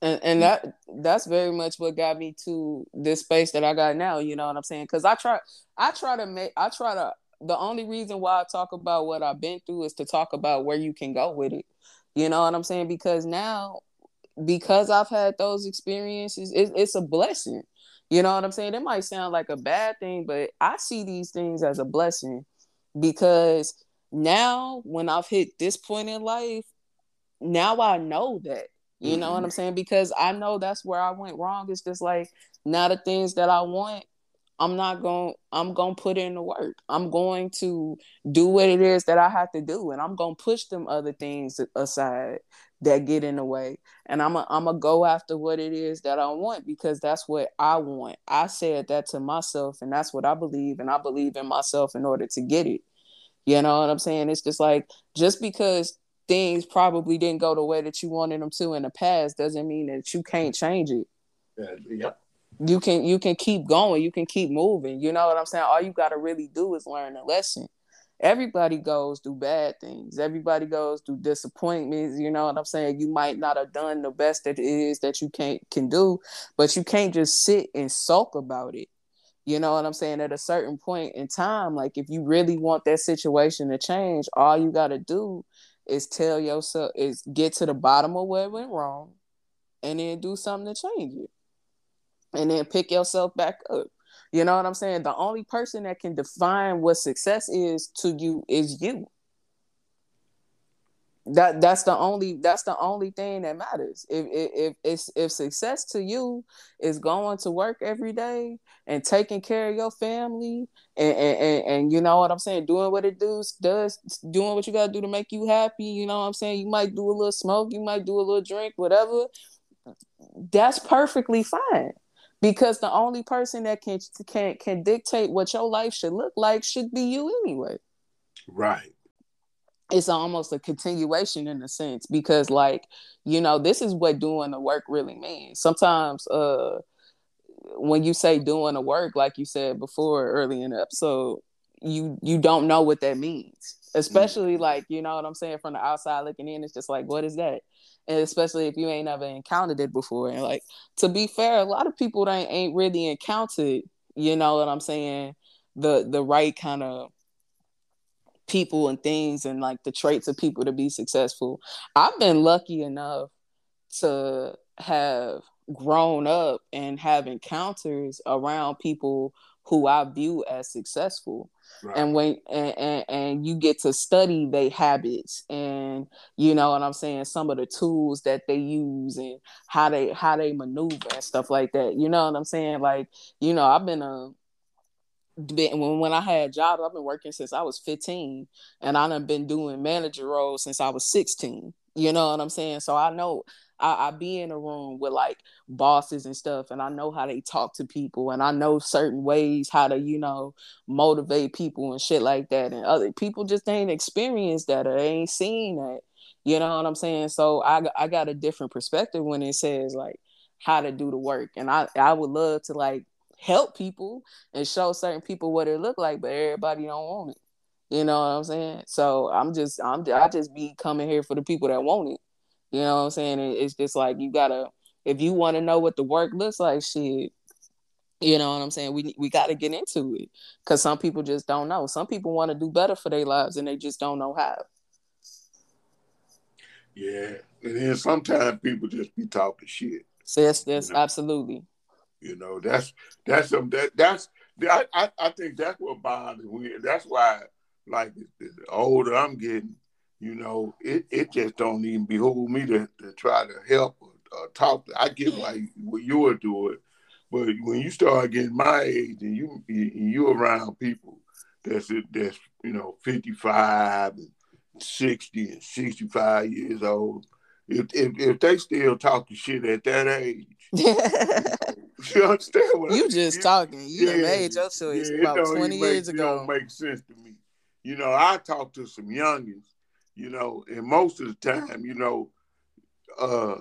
And and that that's very much what got me to this space that I got now, you know what I'm saying? Cuz I try I try to make I try to the only reason why I talk about what I've been through is to talk about where you can go with it. You know what I'm saying? Because now because I've had those experiences, it, it's a blessing. You know what I'm saying? It might sound like a bad thing, but I see these things as a blessing because now when I've hit this point in life, now I know that. You mm-hmm. know what I'm saying? Because I know that's where I went wrong. It's just like now the things that I want, I'm not going I'm going to put in the work. I'm going to do what it is that I have to do and I'm going to push them other things aside that get in the way. And i'm gonna go after what it is that i want because that's what i want. I said that to myself and that's what i believe and i believe in myself in order to get it. You know what i'm saying? It's just like just because things probably didn't go the way that you wanted them to in the past doesn't mean that you can't change it. Yeah, yep. You can you can keep going. You can keep moving. You know what i'm saying? All you got to really do is learn a lesson everybody goes through bad things. Everybody goes through disappointments. You know what I'm saying? You might not have done the best that it is that you can can do, but you can't just sit and sulk about it. You know what I'm saying? At a certain point in time, like if you really want that situation to change, all you got to do is tell yourself is get to the bottom of what went wrong and then do something to change it. And then pick yourself back up. You know what I'm saying? The only person that can define what success is to you is you. That that's the only that's the only thing that matters. If if if if success to you is going to work every day and taking care of your family and and, and, and you know what I'm saying, doing what it does does doing what you gotta do to make you happy, you know what I'm saying? You might do a little smoke, you might do a little drink, whatever. That's perfectly fine because the only person that can can can dictate what your life should look like should be you anyway. Right. It's almost a continuation in a sense because like you know this is what doing the work really means. Sometimes uh when you say doing the work like you said before early in the episode you you don't know what that means. Especially mm. like you know what i'm saying from the outside looking in it's just like what is that especially if you ain't ever encountered it before. And like to be fair, a lot of people ain't ain't really encountered, you know what I'm saying, the the right kind of people and things and like the traits of people to be successful. I've been lucky enough to have grown up and have encounters around people who I view as successful. Right. And when and, and, and you get to study their habits and you know what I'm saying, some of the tools that they use and how they how they maneuver and stuff like that. You know what I'm saying? Like, you know, I've been a been, when when I had jobs, I've been working since I was 15, and I've been doing manager roles since I was 16. You know what I'm saying? So I know I, I be in a room with like bosses and stuff, and I know how they talk to people, and I know certain ways how to, you know, motivate people and shit like that. And other people just ain't experienced that or they ain't seen that. You know what I'm saying? So I I got a different perspective when it says like how to do the work, and I I would love to like help people and show certain people what it look like, but everybody don't want it. You know what I'm saying? So I'm just I'm I just be coming here for the people that want it. You know what I'm saying? It's just like you gotta if you want to know what the work looks like, shit. You know what I'm saying? We we got to get into it because some people just don't know. Some people want to do better for their lives and they just don't know how. Yeah, and then sometimes people just be talking shit. So that's that's you know? absolutely. You know that's that's some that that's I, I I think that's what bothers me. That's why like the older I'm getting, you know, it, it just don't even behoove me to, to try to help or, or talk. I get like what you are doing, but when you start getting my age and you you around people that's that's you know 55 and 60 and 65 years old, if if, if they still talking shit at that age. you understand what you I, just talking. You yeah, made your choice yeah, about twenty make, years ago. It don't make sense to me. You know, I talk to some youngins you know, and most of the time, you know, uh,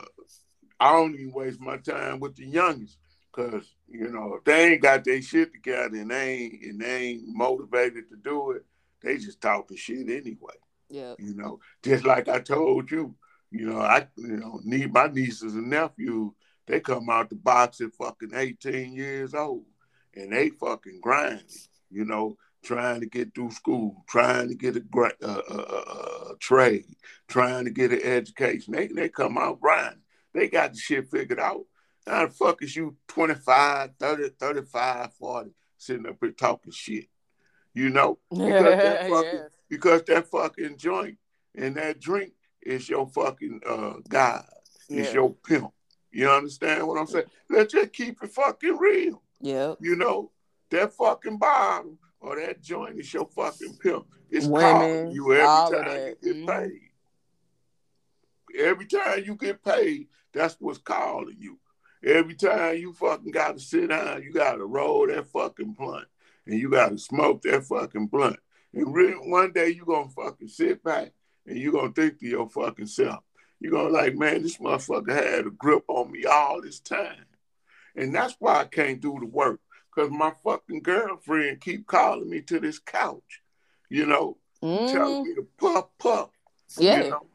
I don't even waste my time with the youngest because you know if they ain't got their shit together and they ain't and they ain't motivated to do it, they just talking shit anyway. Yeah, you know, just like I told you, you know, I you know need my nieces and nephews. They come out the box at fucking eighteen years old, and they fucking grinding. You know, trying to get through school, trying to get a, trade, trying to get an education. They, they come out grinding. They got the shit figured out. How the fuck is you 25, 30, 35, 40 sitting up here talking shit? You know? Because, that, fucking, because that fucking joint and that drink is your fucking uh, God. It's yeah. your pimp. You understand what I'm saying? Let's just keep it fucking real. Yeah. You know, that fucking bottle or that joint is your fucking pimp. It's Women, calling you every time you get mm-hmm. paid. Every time you get paid, that's what's calling you. Every time you fucking got to sit down, you got to roll that fucking blunt and you got to smoke that fucking blunt. And really, one day you going to fucking sit back and you going to think to your fucking self, you're going to like, man, this motherfucker had a grip on me all this time. And that's why I can't do the work because my fucking girlfriend keep calling me to this couch, you know, mm. telling me to puff puff. Yeah. You know?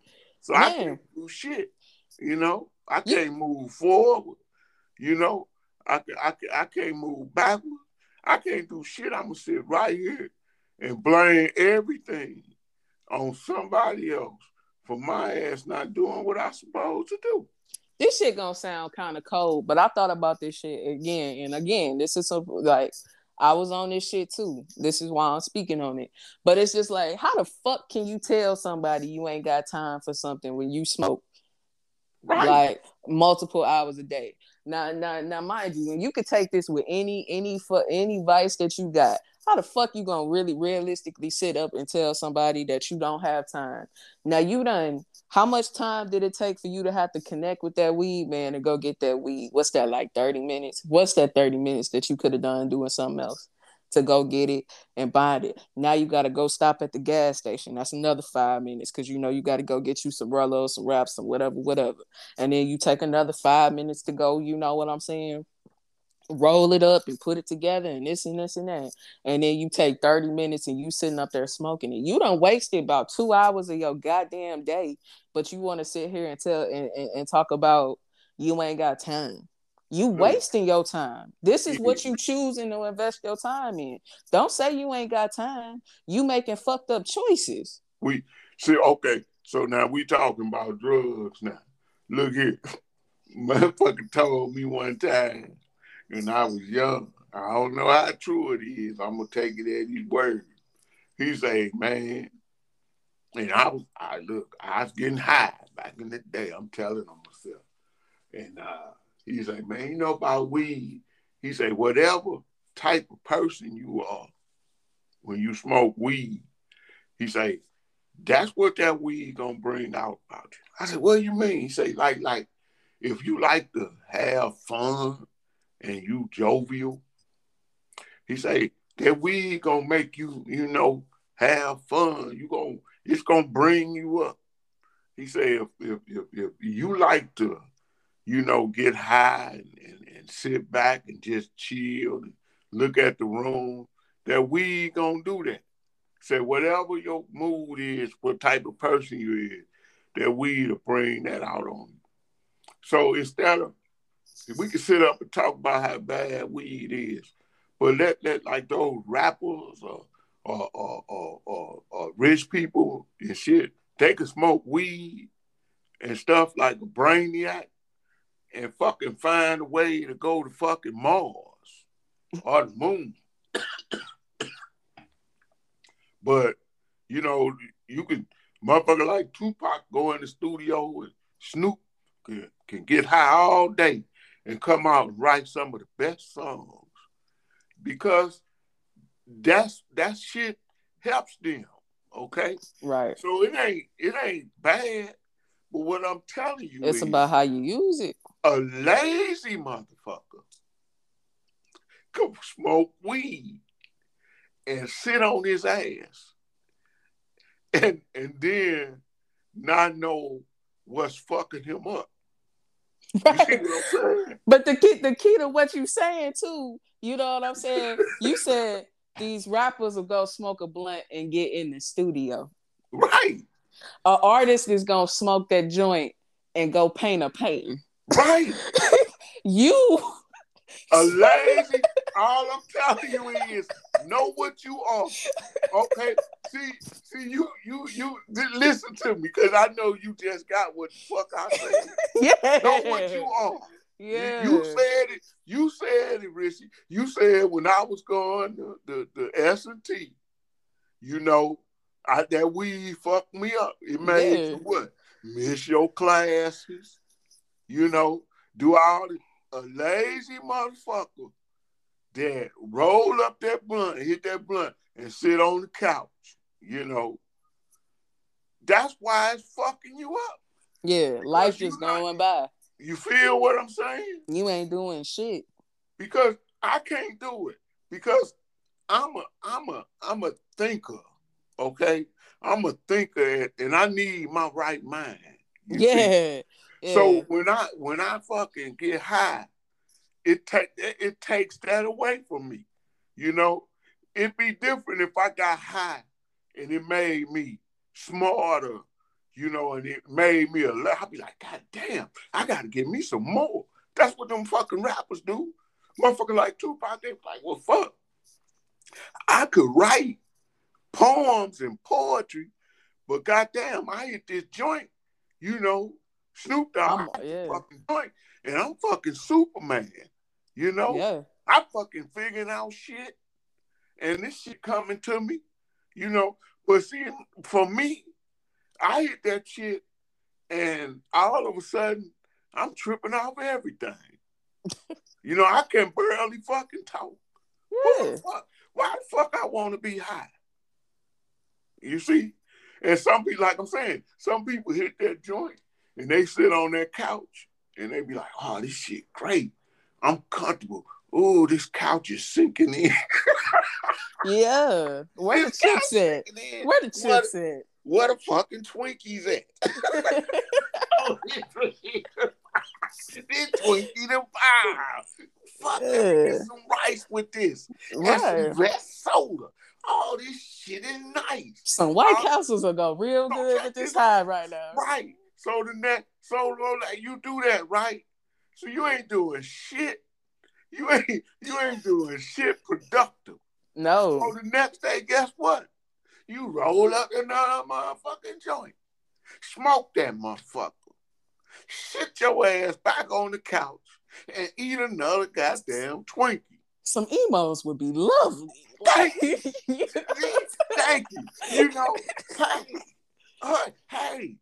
So yeah. I can't do shit. You know, I can't yeah. move forward. You know, I, I, I can't move backward. I can't do shit. I'm gonna sit right here and blame everything on somebody else for my ass not doing what I'm supposed to do this shit gonna sound kind of cold, but I thought about this shit again and again. This is so like I was on this shit too. This is why I'm speaking on it. But it's just like, how the fuck can you tell somebody you ain't got time for something when you smoke right. like multiple hours a day? Now, now, now, mind you, when you could take this with any any for any vice that you got, how the fuck you gonna really realistically sit up and tell somebody that you don't have time? Now you done how much time did it take for you to have to connect with that weed man and go get that weed? What's that like 30 minutes? What's that 30 minutes that you could have done doing something else to go get it and buy it? Now you got to go stop at the gas station. That's another five minutes because you know you got to go get you some Rellos, some wraps, some whatever, whatever. And then you take another five minutes to go, you know what I'm saying? Roll it up and put it together and this and this and that. And then you take 30 minutes and you sitting up there smoking it. You don't waste about two hours of your goddamn day, but you want to sit here and tell and, and, and, talk about you ain't got time. You wasting your time. This is what you choosing to invest your time in. Don't say you ain't got time. You making fucked up choices. We see, okay, so now we talking about drugs now. Look here. Motherfucker told me one time and I was young. I don't know how true it is. I'm gonna take it at his word. He say, man, and I was, I look, I was getting high back in the day. I'm telling on myself, and uh, he say, man, you know about weed? He say, whatever type of person you are, when you smoke weed, he say, that's what that weed gonna bring out about you. I said, what do you mean? He say, like, like, if you like to have fun and you jovial, he say, that we gonna make you, you know, have fun. You gonna, it's gonna bring you up. He say if, if, if, if you like to, you know, get high and, and, and sit back and just chill and look at the room, that we gonna do that. Say whatever your mood is, what type of person you is, that we will bring that out on you. So instead of we can sit up and talk about how bad weed is, but let let like those rappers or or or, or, or, or rich people and shit, they can smoke weed and stuff like a brainiac and fucking find a way to go to fucking Mars or the moon. but you know, you can motherfucker like Tupac go in the studio and Snoop can, can get high all day and come out and write some of the best songs because that's that shit helps them. Okay, right. So it ain't it ain't bad, but what I'm telling you, it's is, about how you use it. A lazy motherfucker could smoke weed and sit on his ass and and then not know what's fucking him up. But the key the key to what you're saying too, you know what I'm saying? You said these rappers will go smoke a blunt and get in the studio. Right. An artist is gonna smoke that joint and go paint a painting. Right. you a lazy. All I'm telling you is know what you are. Okay. See, see, you, you, you. Listen to me, because I know you just got what the fuck I said. Yeah. Know what you are. Yeah. You, you said it. You said it, Richie. You said when I was going the the, the S and T, you know, I, that weed fucked me up. It made yeah. you what? Miss your classes. You know, do all the a lazy motherfucker that roll up that blunt, hit that blunt, and sit on the couch, you know, that's why it's fucking you up. Yeah, life just going by. You feel what I'm saying? You ain't doing shit. Because I can't do it. Because I'm a I'm a I'm a thinker. Okay? I'm a thinker and I need my right mind. Yeah. yeah. So when I when I fucking get high, it take it takes that away from me. You know, it'd be different if I got high and it made me smarter you know, and it made me a lot. I'd be like, God damn, I gotta get me some more. That's what them fucking rappers do. Motherfucker like Tupac, they like, well, fuck. I could write poems and poetry, but goddamn, I hit this joint, you know, Snoop Dogg, yeah. fucking joint, and I'm fucking Superman, you know? Yeah. I fucking figuring out shit, and this shit coming to me, you know. But see, for me, I hit that shit, and all of a sudden, I'm tripping off everything. you know, I can barely fucking talk. Yeah. Fuck, why the fuck I want to be high? You see? And some people, like I'm saying, some people hit that joint and they sit on their couch and they be like, oh, this shit great. I'm comfortable. Oh, this couch is sinking in. yeah. Where the chips at? Where the chips at? Where the fucking Twinkies at? oh, this Twinkie the five. Fuck yeah. get some rice with this. Right. some red soda. All this shit is nice. Some White uh, Castles are go real good with this high right now. Right. So the next, so like you do that, right? So you ain't doing shit. You ain't you ain't doing shit productive. No. So the next day, guess what? You roll up another motherfucking joint. Smoke that motherfucker. Sit your ass back on the couch and eat another goddamn Twinkie. Some emos would be lovely. Thank you. Thank you. You know, hey, hey,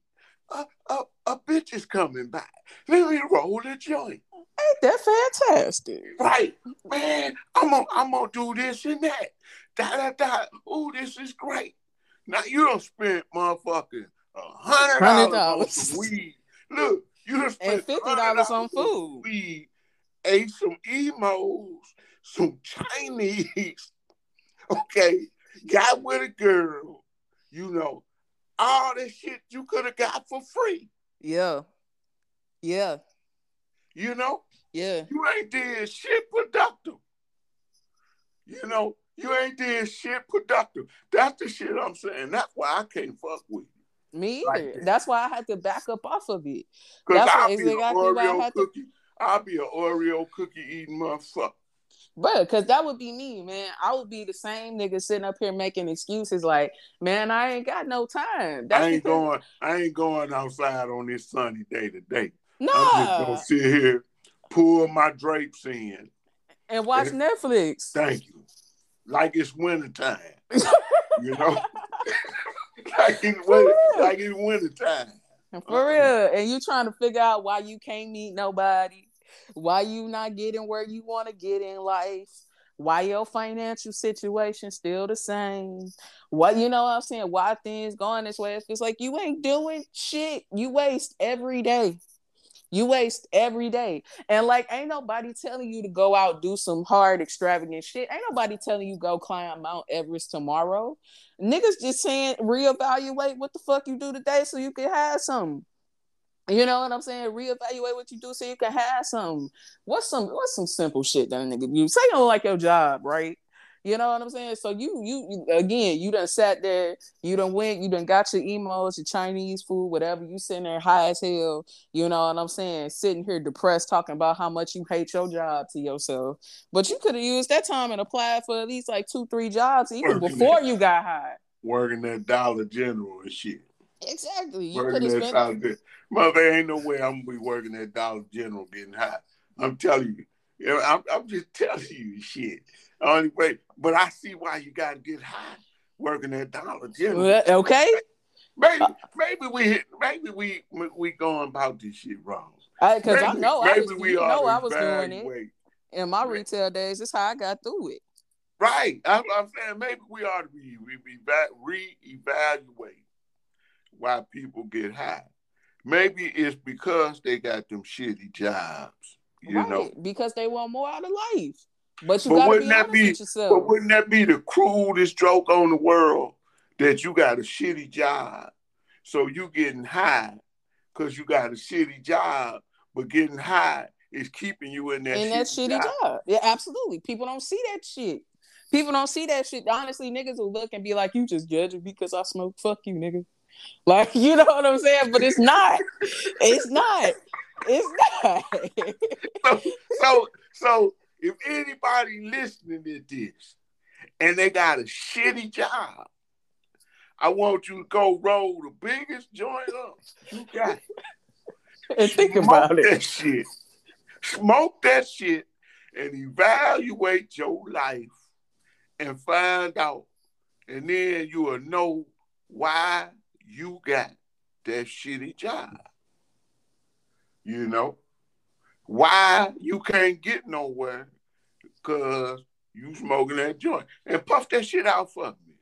a, a, a bitch is coming back. Let me roll a joint. Ain't that fantastic? Right, man. I'm gonna I'm gonna do this and that. Da da da. Ooh, this is great. Now you don't spend motherfucking a hundred dollars on weed. Look, you don't spend and fifty dollars on food. Weed, ate some emos, some Chinese. Okay, got with a girl. You know, all this shit you could have got for free. Yeah. Yeah. You know? Yeah. You ain't did shit productive. You know, you ain't did shit productive. That's the shit I'm saying. That's why I can't fuck with you. Me either. Like that. That's why I had to back up off of it. That's I'll be exactly an Oreo cookie. I'll be an Oreo cookie eating motherfucker. Bro, because that would be me, man. I would be the same nigga sitting up here making excuses like, man, I ain't got no time. That's I ain't going, I ain't going outside on this sunny day today. No, I'm just gonna sit here, pull my drapes in, and watch and, Netflix. Thank you. Like it's wintertime. you know? like it's winter, like it's wintertime. For uh-uh. real. And you trying to figure out why you can't meet nobody why you not getting where you want to get in life? Why your financial situation still the same? What you know what i'm saying? Why things going this way? It's like you ain't doing shit. You waste every day. You waste every day. And like ain't nobody telling you to go out do some hard extravagant shit. Ain't nobody telling you go climb mount everest tomorrow. Niggas just saying reevaluate what the fuck you do today so you can have some you know what I'm saying? Reevaluate what you do so you can have some. What's some what's some simple shit that a nigga you say you don't like your job, right? You know what I'm saying? So you, you you again, you done sat there, you done went, you done got your emos, your Chinese food, whatever. You sitting there high as hell. You know what I'm saying? Sitting here depressed, talking about how much you hate your job to yourself. But you could have used that time and applied for at least like two, three jobs even working before at, you got hired. Working at Dollar General and shit. Exactly. You could have spent. Mother, ain't no way I'm gonna be working at Dollar General getting high. I'm telling you. You know, I'm, I'm just telling you shit. Only way, but I see why you gotta get high working at Dollar General. Okay. Maybe maybe we maybe we we going about this shit wrong. Because I know maybe I was, we you know I was doing it in my retail days. That's how I got through it. Right. I'm, I'm saying maybe we ought to be re, re, re-evaluate why people get high. Maybe it's because they got them shitty jobs. You right, know, because they want more out of life. But you but gotta be that be, yourself. But wouldn't that be the cruelest joke on the world that you got a shitty job, so you getting high because you got a shitty job, but getting high is keeping you in that in shitty that shitty job. job. Yeah, absolutely. People don't see that shit. People don't see that shit. Honestly, niggas will look and be like, "You just judging because I smoke. Fuck you, nigga." Like, you know what I'm saying? But it's not. It's not. It's not. so, so, so if anybody listening to this and they got a shitty job, I want you to go roll the biggest joint up you got. And think Smoke about it. That shit. Smoke that shit and evaluate your life and find out. And then you will know why you got that shitty job. You know? Why you can't get nowhere? Because you smoking that joint. And puff that shit out for me.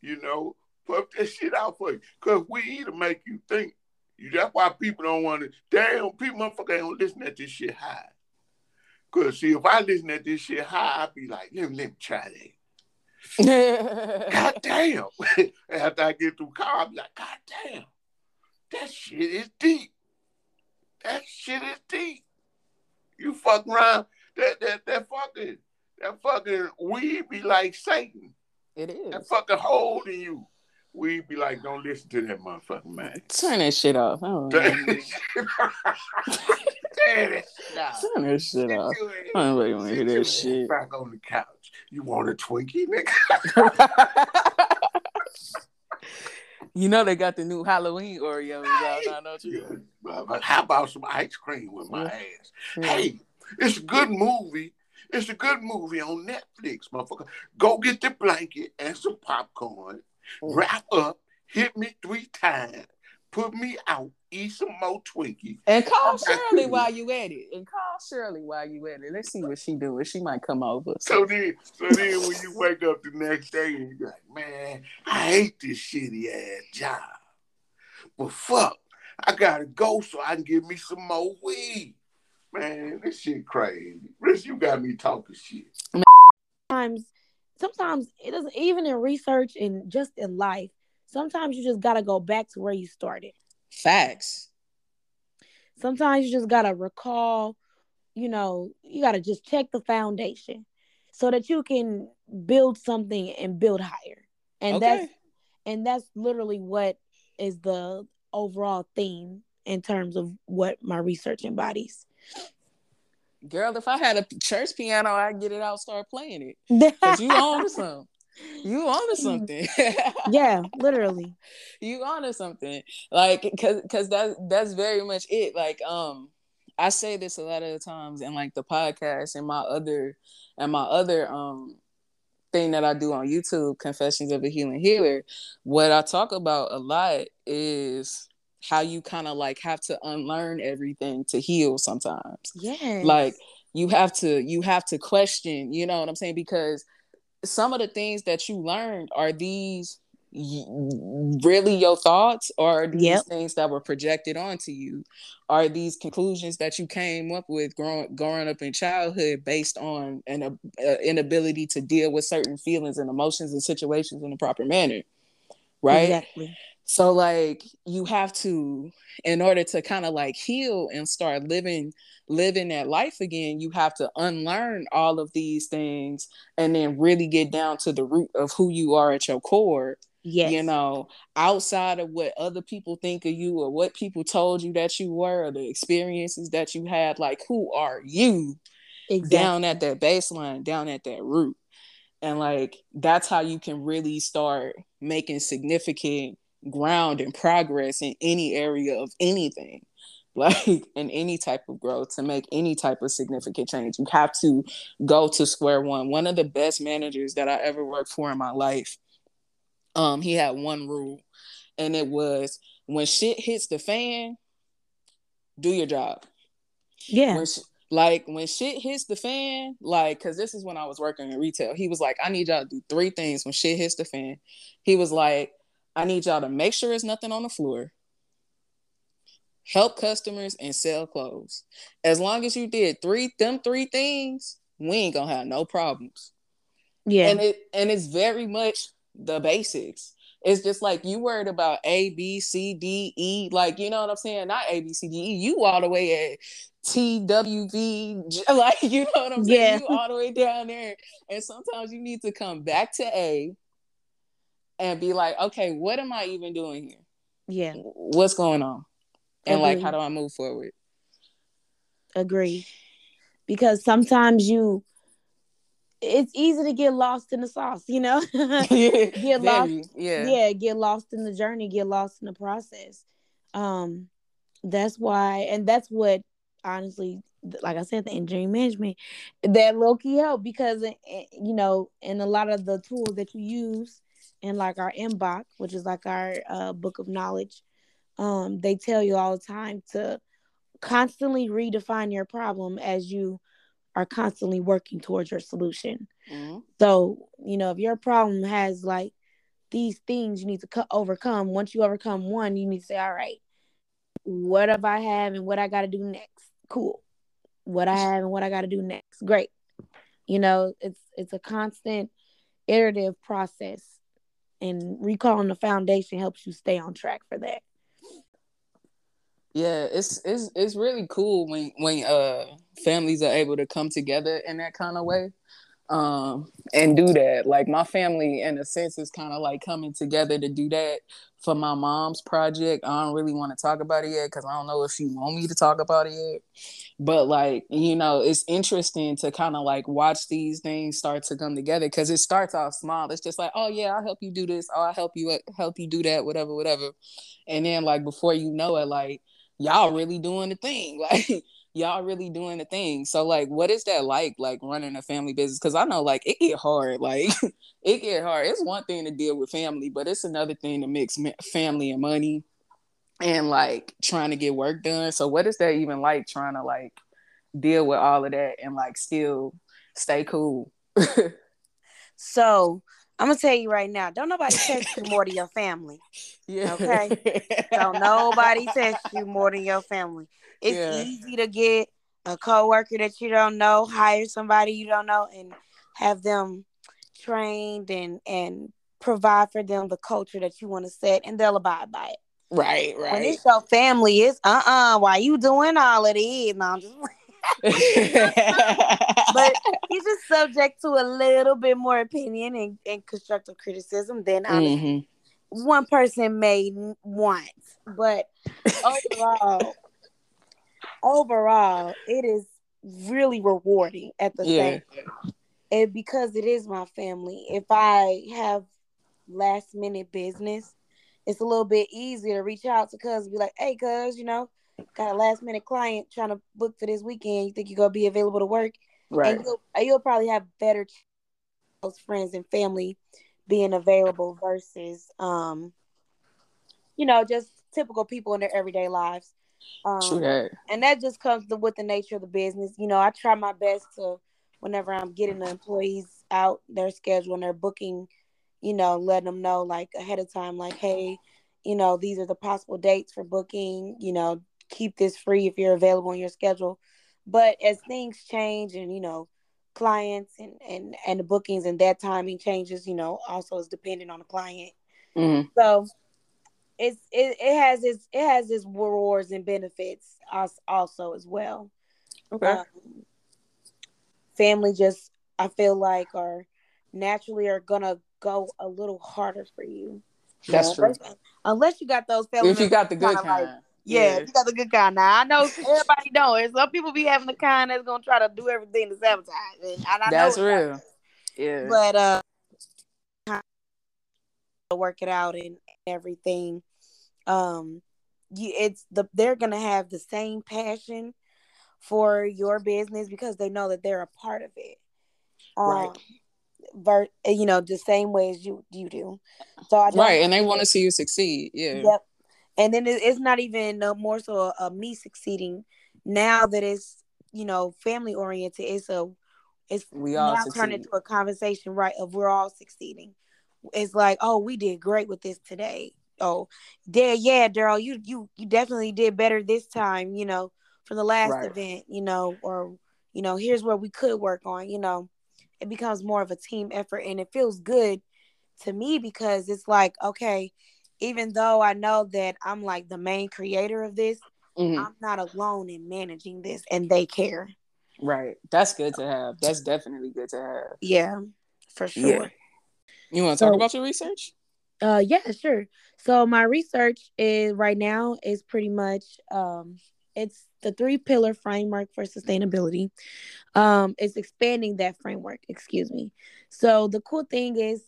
You know? Puff that shit out for you. Because we either make you think. you That's why people don't want to. Damn, people motherfucker don't listen at this shit high. Cause see, if I listen at this shit high, I'd be like, let me, let me try that. God damn. After I get through car, I'm like, God damn. That shit is deep. That shit is deep. You fuck around. That that that fucking that fucking weed be like Satan. It is. That fucking holding you. We be like, don't listen to that motherfucker, man. Turn that shit off. Turn that shit off. Turn that shit off. I don't really want to hear that shit. Back on the couch. You want a Twinkie, nigga? you know they got the new Halloween Oreos out don't you? Yeah. How about some ice cream with my ass? Yeah. Hey, it's a good movie. It's a good movie on Netflix, motherfucker. Go get the blanket and some popcorn, Mm. wrap up, hit me three times, put me out, eat some more Twinkies. And call Shirley while you at it. And call Shirley while you at it. Let's see what she doing. She might come over. So then, so then when you wake up the next day and you're like, man, I hate this shitty ass job. But fuck, I gotta go so I can get me some more weed. Man, this shit crazy. Rich, you got me talking shit. sometimes sometimes it doesn't even in research and just in life sometimes you just gotta go back to where you started Facts. sometimes you just gotta recall you know you gotta just check the foundation so that you can build something and build higher and okay. that's and that's literally what is the overall theme in terms of what my research embodies Girl, if I had a church piano, I'd get it out, start playing it. Cause you to something. You on to something. yeah literally you on to something. Like cause cause that that's very much it. Like um I say this a lot of the times in like the podcast and my other and my other um thing that I do on YouTube, Confessions of a Healing Healer. What I talk about a lot is how you kind of like have to unlearn everything to heal sometimes yeah like you have to you have to question you know what i'm saying because some of the things that you learned are these really your thoughts or are these Yep. things that were projected onto you? Are these conclusions that you came up with growing growing up in childhood based on an uh, inability to deal with certain feelings and emotions and situations in a proper manner right? Exactly so like you have to in order to kind of like heal and start living living that life again, you have to unlearn all of these things and then really get down to the root of who you are at your core. yes You know, outside of what other people think of you or what people told you that you were or the experiences that you had, like who are you exactly down at that baseline, down at that root. And like that's how you can really start making significant ground and progress in any area of anything like in any type of growth to make any type of significant change you have to go to square one one of the best managers that i ever worked for in my life um he had one rule and it was when shit hits the fan do your job yeah when sh- like when shit hits the fan, like because this is when I was working in retail. He was like, I need y'all to do three things when shit hits the fan. He was like, I need y'all to make sure there's nothing on the floor, help customers, and sell clothes. As long as you did three them three things, we ain't gonna have no problems. Yeah. And it and it's very much the basics. It's just like you worried about a b c d e. Like you know what i'm saying? Not a b c d e. You all the way at t w v like you know what i'm saying? Yeah. you all the way down there. And sometimes you need to come back to a and be like okay what am i even doing here? Yeah. What's going on? And like how do i move forward? Agree. Because sometimes you it's easy to get lost in the sauce you know? Get lost. yeah. yeah get lost in the journey get lost in the process. Um that's why and that's what honestly like i said the engineering management that low key help because eh, eh, you know in a lot of the tools that you use in like our inbox which is like our uh, book of knowledge um they tell you all the time to constantly redefine your problem as you are constantly working towards your solution Mhm. so, you know, if your problem has like these things you need to co- overcome, once you overcome one, you need to say, all right, what have I have and what I got to do next? Cool. What I have and what I got to do next. Great. You know, it's it's a constant iterative process and recalling the foundation helps you stay on track for that. Yeah, it's it's it's really cool when when uh families are able to come together in that kind of way. Um and do that. Like my family in a sense is kind of like coming together to do that for my mom's project. I don't really want to talk about it yet cuz I don't know if she want me to talk about it yet. But like, you know, it's interesting to kind of like watch these things start to come together cuz it starts off small. It's just like, "Oh yeah, I'll help you do this. Oh, I'll help you help you do that, whatever, whatever." And then like before you know it like y'all really doing the thing. Like y'all really doing the thing. So like, what is that like? Like running a family business? Because I know like it get hard. Like it get hard. It's one thing to deal with family, but it's another thing to mix family and money, and like trying to get work done. So what is that even like? Trying to like deal with all of that and like still stay cool. so I'm gonna tell you right now, don't nobody text you more than your family. Yeah. Okay. don't nobody text you more than your family. It's yeah. easy to get a coworker that you don't know, hire somebody you don't know, and have them trained and and provide for them the culture that you want to set, and they'll abide by it. Right, right. When it's your family, it's uh uh-uh, uh. Why you doing all of this? No, I'm just. but he's just subject to a little bit more opinion and, and constructive criticism than mm-hmm. one person may want. But overall, overall, it is really rewarding at the yeah. same time. And because it is my family, if I have last minute business, it's a little bit easier to reach out to cuz be like, hey cuz, you know, got a last minute client trying to book for this weekend. You think you're gonna be available to work? Right. And you'll, you'll probably have better those friends and family being available versus um, you know, just typical people in their everyday lives. Um, True that. And that just comes with the nature of the business. You know, I try my best to, whenever I'm getting the employees out their schedule and their booking, you know, letting them know like ahead of time, like, hey, you know, these are the possible dates for booking. You know, keep this free if you're available on your schedule. But as things change and you know, clients and and and the bookings and that timing changes, you know, also is dependent on the client. Mm-hmm. So it's it, it has its it has its rewards and benefits also as well. Okay. Um, family just I feel like are naturally are gonna go a little harder for you. That's true. Unless, unless you got those family. If you got the good kind. Like, yeah, you got the good kind. Now I know everybody know Some people be having the kind that's gonna try to do everything to sabotage. And I that's real. Yeah. But uh work it out and everything. Um you it's the they're gonna have the same passion for your business because they know that they're a part of it. Um, right. Ver, you know, the same way as you you do. So I right, and they want to see you succeed. Yeah. Yep and then it's not even more so a, me succeeding now that it's you know family oriented it's a it's we all now turned into a conversation right of we're all succeeding it's like oh we did great with this today oh yeah yeah daryl you you you definitely did better this time you know from the last right. event you know or you know here's where we could work on you know it becomes more of a team effort and it feels good to me because it's like okay even though I know that I'm like the main creator of this, mm-hmm. I'm not alone in managing this and they care. Right. That's good to have. That's definitely good to have. Yeah, for sure. Yeah. You want to so, talk about your research? Uh yeah, sure. So my research is right now is pretty much um it's the three pillar framework for sustainability. Um it's expanding that framework, excuse me. So the cool thing is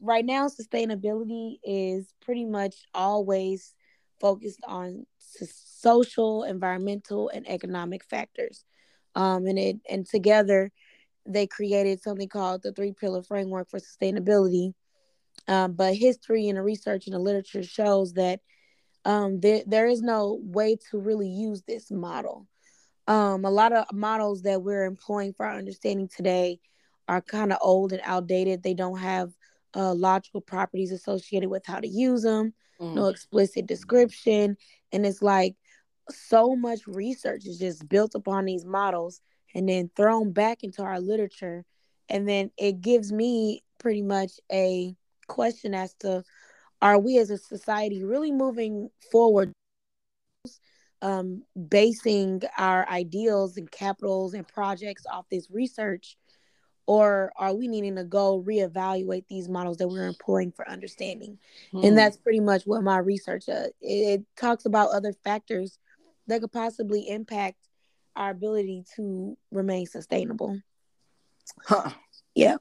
right now sustainability is pretty much always focused on social environmental and economic factors um, and it and together they created something called the three pillar framework for sustainability um, but history and the research and the literature shows that um, there, there is no way to really use this model um, a lot of models that we're employing for our understanding today are kind of old and outdated they don't have uh, logical properties associated with how to use them, mm. no explicit description. And it's like so much research is just built upon these models and then thrown back into our literature. And then it gives me pretty much a question as to are we as a society really moving forward um, basing our ideals and capitals and projects off this research or are we needing to go reevaluate these models that we're employing for understanding hmm. and that's pretty much what my research uh, it, it, talks about other factors that could possibly impact our ability to remain sustainable. Huh. Yeah.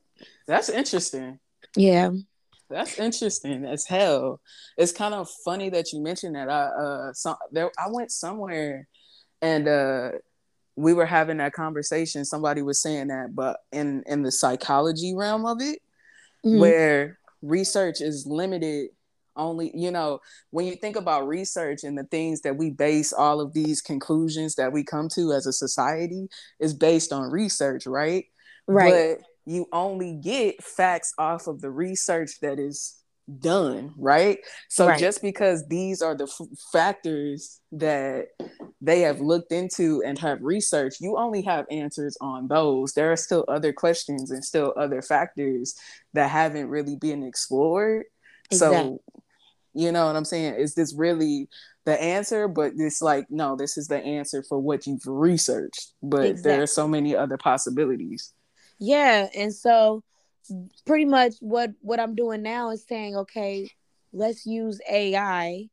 That's interesting. Yeah. That's interesting as hell. It's kind of funny that you mentioned that. I uh so there i went somewhere and uh we were having that conversation. Somebody was saying that, but in in the psychology realm of it, Mhm. where research is limited only you know when you think about research and the things that we base all of these conclusions that we come to as a society is based on research right right. but you only get facts off of the research that is done right so Right. just because these are the f- factors that they have looked into and have researched you only have answers on those there are still other questions and still other factors that haven't really been explored so you know what i'm saying? Is this really the answer? But it's like no this is the answer for what you've researched. But there are so many other possibilities. Yeah, and so pretty much what what I'm doing now is saying, okay, let's use AI,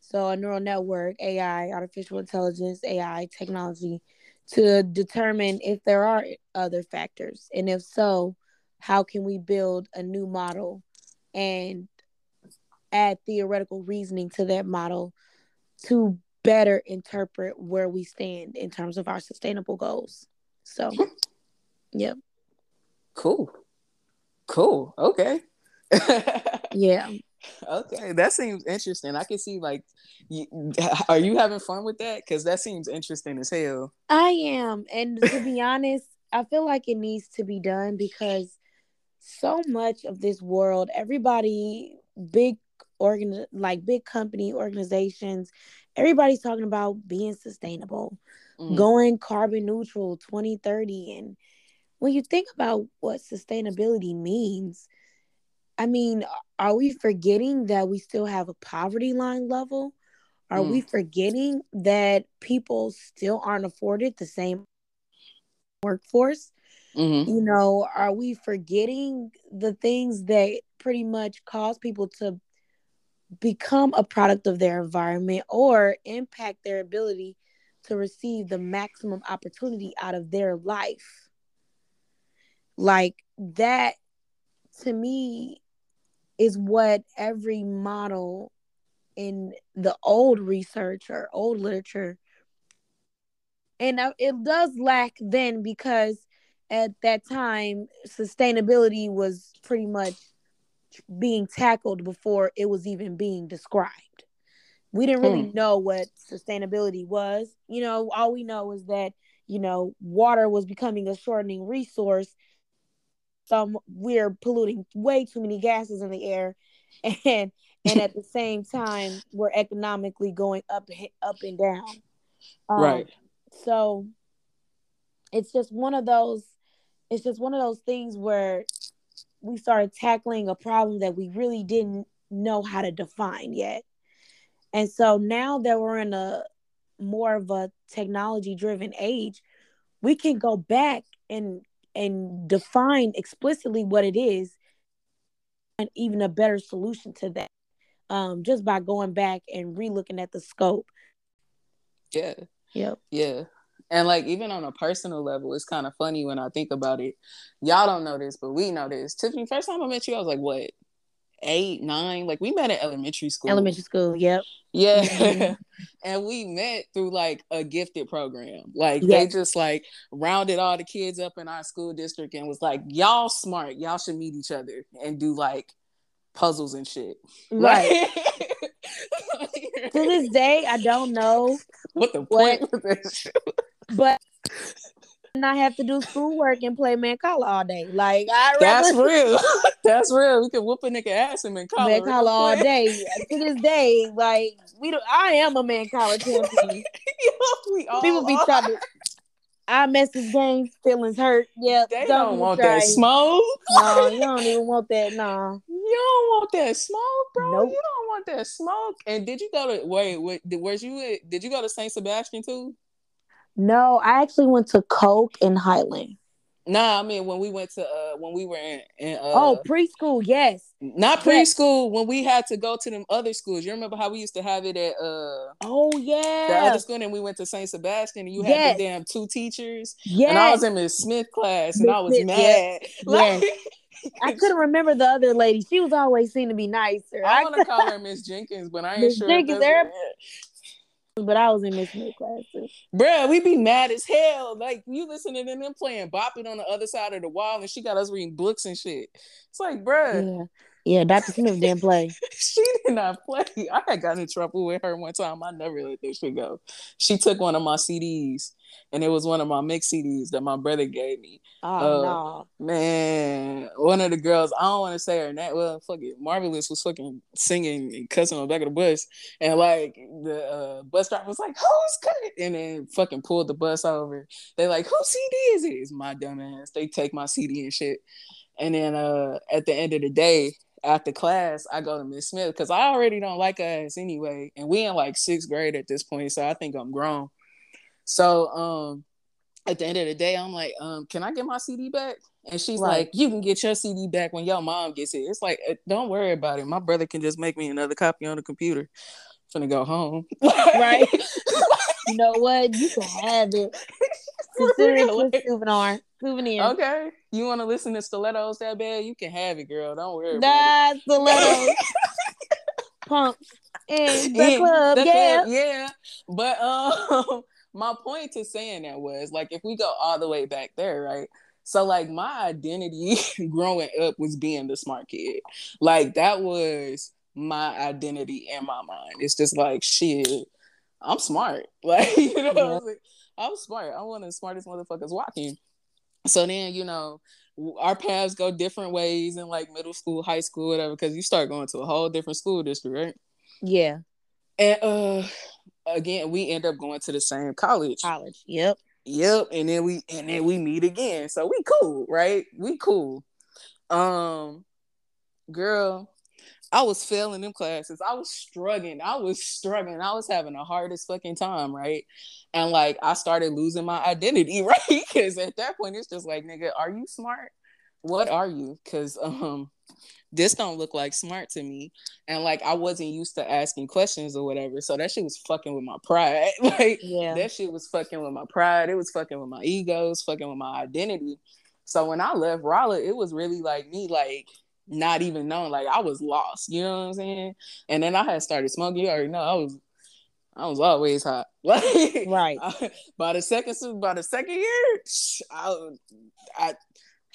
so a neural network, AI, artificial intelligence, AI technology, to determine if there are other factors, and if so, how can we build a new model and add theoretical reasoning to that model to better interpret where we stand in terms of our sustainable goals. So, hmm. yep. cool cool okay Yeah. okay that seems interesting i can see like you, are you having fun with that because that seems interesting as hell I am. And to be honest, I feel like it needs to be done because so much of this world, everybody, big organ like big company organizations, everybody's talking about being sustainable, Mm. going carbon neutral 2030. And when you think about what sustainability means, I mean, are we forgetting that we still have a poverty line level? Are Mm. we forgetting that people still aren't afforded the same workforce? Mhm. You know, are we forgetting the things that pretty much cause people to become a product of their environment or impact their ability to receive the maximum opportunity out of their life? Like that to me is what every model in the old research or old literature and it does lack then because at that time sustainability was pretty much being tackled before it was even being described. We didn't really know what sustainability was. You know all we know is that you know water was becoming a shortening resource. Some we're polluting way too many gases in the air and and at the same time we're economically going up up and down. Um, right. so it's just one of those it's just one of those things where we started tackling a problem that we really didn't know how to define yet. And so now that we're in a more of a technology driven age we can go back and and define explicitly what it is and even a better solution to that um just by going back and relooking at the scope. Yeah. Yep. Yeah. And like even on a personal level, it's kind of funny when I think about it. Y'all don't know this, but we know this. Tiffany, first time I met you, I was like, what, eight, nine? Like we met at elementary school. elementary school yep Yeah. Mhm. and we met through like a gifted program. Like they just like rounded all the kids up in our school district and was like, y'all smart. Y'all should meet each other and do like puzzles and shit. right Like- to this day i don't know what the What? point shit? But and I have to do schoolwork and play Mancala all day. Like I That's rather real. That's real. We can whoop a nigga ass in Mancala. Mancala all day. To this day, like we do I am a Mancala champion. we all People be trying to I message games, feelings hurt. Yeah, They don't, even want try. that smoke. No, you don't even want that. No. You don't want that smoke, bro. Nope. You don't want that smoke. And did you go to wait? Did, where's you? At, did you go to Saint Sebastian too? No, I actually went to Coke in Highland. Nah, I mean when we went to uh when we were in, in uh oh, preschool, yes. not yes. preschool when we had to go to them other schools. You remember how we used to have it at uh Oh yeah the yeah. other school and we went to Saint Sebastian and you had Yes. the damn two teachers yes. and I was in Miss Smith class and Miss I was Smith, mad. Like, I couldn't remember the other lady. She was always seen to be nicer. I want to call her Miss Jenkins, but I ain't Miss sure. Jenkins, that's- but I was in Miss Smith class too. Bruh, we be mad as hell. Like you listening to them playing bopping on the other side of the wall, and she got us reading books and shit. It's like, bruh. Yeah. Yeah, Dr. Smith didn't play. she did not play. I had gotten in trouble with her one time. I never let this shit go. She took one of my CDs, and it was one of my mix CDs that my brother gave me. Oh Uh, no. Man, one of the girls, I don't want to say her name. Well, fuck it. Marvelous was fucking singing and cussing on the back of the bus. And like the uh, bus driver was like, Who's cut? And then fucking pulled the bus over. They like, Whose CD is it? It's my dumb ass. They take my CD and shit. And then uh, at the end of the day, after class, I go to Miss Smith because I already don't like her ass anyway. And we in like sixth grade at this point, so I think I'm grown. So um at the end of the day, I'm like, um, can I get my CD back? And she's Right. like, you can get your CD back when your mom gets it. It's like, uh, don't worry about it. My brother can just make me another copy on the computer. I'm gonna go home. Right. You know what? You can have it. Consider it a souvenir. Souvenir. okay. You want to listen to stilettos that bad? You can have it, girl. Don't worry about That's the little it. pumps in the In club. the yeah. club, yeah. But um, my point to saying that was like, if we go all the way back there, right? So like my identity growing up was being the smart kid. Like that was my identity in my mind. It's just like shit. I'm smart. Like you know, Yeah. I'm, like, I'm smart. I'm one of the smartest motherfuckers walking. So then you know our paths go different ways in like middle school, high school, whatever. Because you start going to a whole different school district, right? Yeah. And uh again, we end up going to the same college. College. Yep. Yep. And then we and then we meet again. So we cool, right? We cool. Um girl, I was failing them classes. I was struggling. I was struggling. I was having the hardest fucking time, right? And like I started losing my identity, right? Because at that point it's just like, nigga, are you smart? What are you? Because um this don't look like smart to me. And like I wasn't used to asking questions or whatever. So that shit was fucking with my pride. like Yeah. that shit was fucking with my pride. It was fucking with my egos, fucking with my identity. So when I left Rolla, it was really like me, like not even knowing, like I was lost. You know what I'm saying? And then I had started smoking. You already know I was, I was always hot. Like Right. I- by the second, by the second year, I, I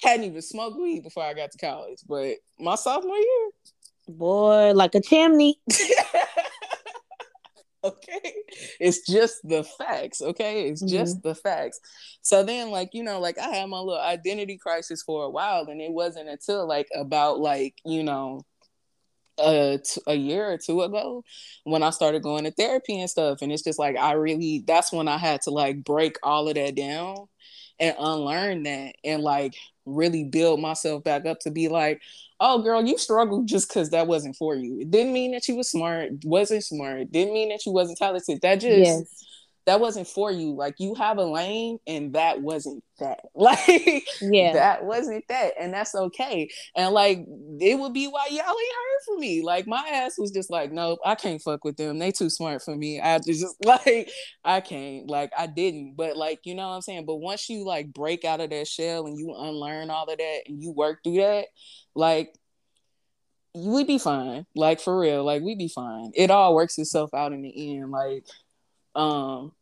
hadn't even smoked weed before I got to college. But my sophomore year, Boy, like a chimney. okay. It's just the facts okay? It's mm-hmm. just the facts. So then like you know like i had my little identity crisis for a while and it wasn't until like about like you know a, t- a year or two ago when i started going to therapy and stuff and it's just like i really that's when i had to like break all of that down and unlearn that and like really build myself back up to be like oh girl you struggled just because that wasn't for you. It didn't mean that you was smart wasn't smart. Didn't mean that you wasn't talented. That just Yes. That wasn't for you. Like you have a lane and that wasn't that. Like Yeah. that wasn't that and that's okay. And like it would be why y'all ain't heard from me. Like my ass was just like nope i can't fuck with them. They too smart for me. I just like i can't. Like i didn't. But like you know what i'm saying? But once you like break out of that shell and you unlearn all of that and you work through that like we'd be fine. Like for real. Like we'd be fine. It all works itself out in the end. Like um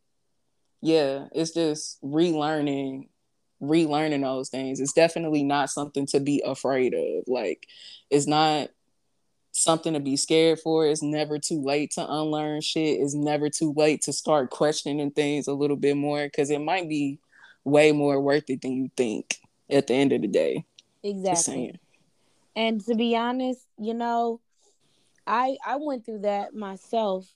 yeah it's just relearning relearning those things. It's definitely not something to be afraid of. Like it's not something to be scared for. It's never too late to unlearn shit. It's never too late to start questioning things a little bit more because it might be way more worth it than you think at the end of the day. Exactly. And to be honest, you know, I I went through that myself.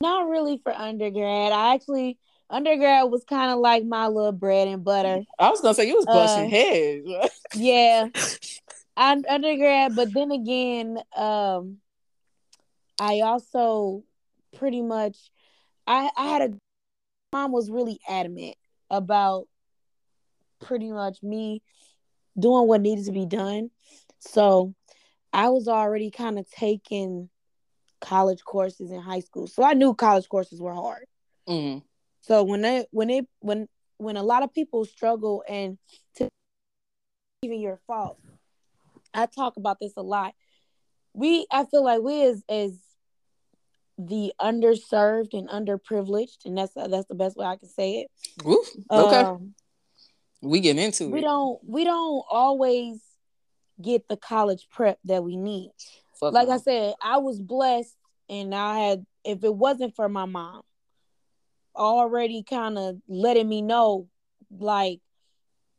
Not really for undergrad. I actually undergrad was kind of like my little bread and butter. i was gonna say you was busting Uh, heads Yeah. I'm undergrad, but then again, um I also pretty much I I had a mom was really adamant about pretty much me doing what needed to be done. So I was already kind of taking college courses in high school. So I knew college courses were hard. Mhm. So when they when it when when a lot of people struggle and to even your fault, I talk about this a lot. We I feel like we as as the underserved and underprivileged, and that's that's the best way I can say it. Ooh, okay. Um, we get into we it. We don't we don't always get the college prep that we need. Fuck Like no. I said, I was blessed, and I had if it wasn't for my mom already kind of letting me know, like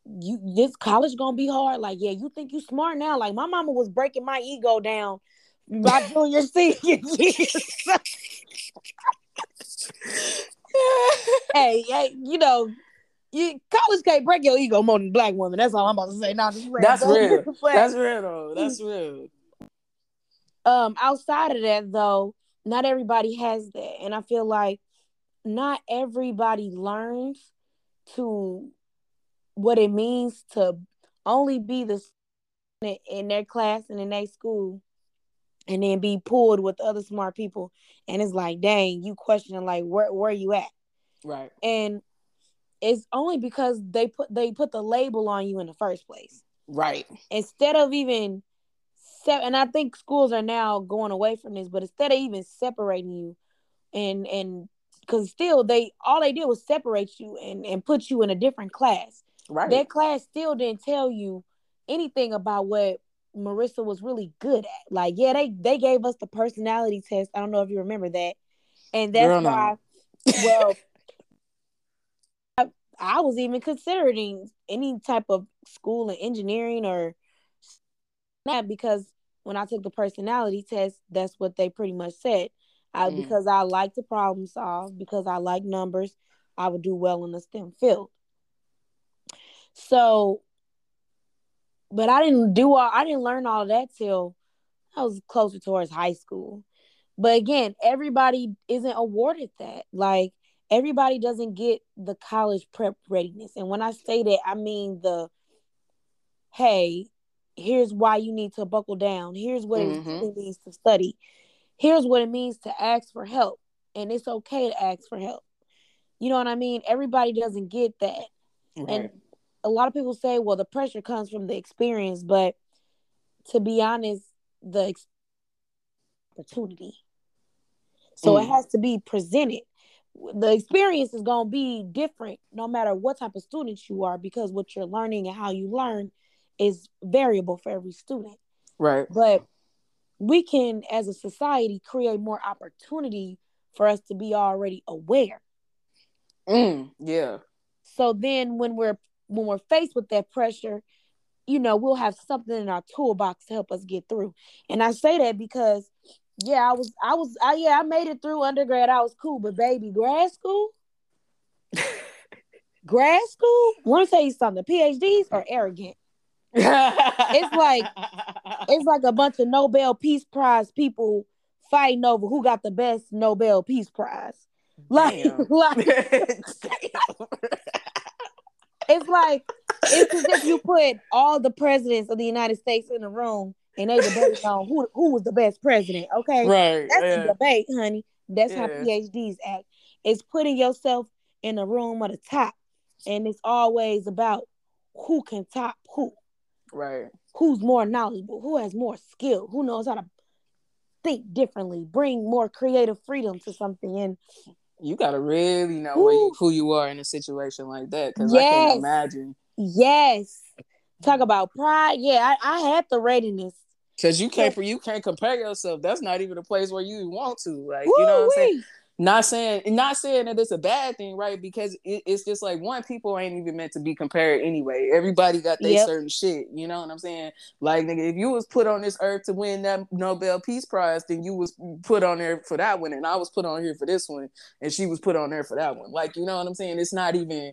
you this college gonna be hard. Like yeah, you think you smart now? Like my mama was breaking my ego down. My junior senior year. hey, hey, you know, you college can't break your ego more than black women. That's all I'm about to say. Now, That's real. That's real though. That's real. Um, outside of that, though, not everybody has that, and I feel like not everybody learns to what it means to only be the in their class and in their school and then be pulled with other smart people and it's like dang you questioning like where where you at Right. and it's only because they put they put the label on you in the first place Right. instead of even and I think schools are now going away from this but instead of even separating you and and because still they all they did was separate you and and put you in a different class Right. that class still didn't tell you anything about what Marissa was really good at. Like, yeah, they they gave us the personality test. I don't know if you remember that, and that's Girl, no. why. Well, I, I was even considering any type of school in engineering or that because when I took the personality test, that's what they pretty much said. I, Mm. Because I like to problem solve, because I like numbers, I would do well in the STEM field. So, but I didn't do all, I didn't learn all of that till I was closer towards high school. But again, everybody isn't awarded that. Like, everybody doesn't get the college prep readiness. And when I say that, I mean the, hey, here's why you need to buckle down. Here's what Mhm. it means to study. Here's what it means to ask for help. And it's okay to ask for help. You know what I mean? Everybody doesn't get that. Right. And a lot of people say, well, the pressure comes from the experience, but to be honest, the ex- opportunity. So it Mm. has to be presented. The experience is going to be different no matter what type of student you are because what you're learning and how you learn is variable for every student. right. But we can, as a society, create more opportunity for us to be already aware. Mm. Yeah. So then when we're when we're faced with that pressure, you know, we'll have something in our toolbox to help us get through. And I say that because yeah, I was I was I yeah, I made it through undergrad. I was cool, but baby, grad school? grad school? Want to tell you something, PhDs are arrogant. It's like- It's like a bunch of Nobel Peace Prize people fighting over who got the best Nobel Peace Prize. Like, Damn. like it's like it's as if you put all the presidents of the United States in a room and they debate on who who was the best president. Okay, right. that's yeah. a debate, honey. That's how PhDs act. It's putting yourself in a room at the top, and it's always about who can top who, Right. who's more knowledgeable, who has more skill, who knows how to think differently, bring more creative freedom to something. And You gotta really know you, who you are in a situation like that because I can't imagine. yes, talk about pride. Yeah, I, I had the readiness. Because you can't you can't compare yourself. That's not even a place where you want to. Like you know what I'm saying. Not saying not saying that it's a bad thing, right? Because it, it's just like one people ain't even meant to be compared anyway. Everybody got their Yep. certain shit. You know what I'm saying? Like nigga, if you was put on this earth to win that Nobel Peace Prize, then you was put on there for that one, and I was put on here for this one, and she was put on there for that one. Like you know what I'm saying? It's not even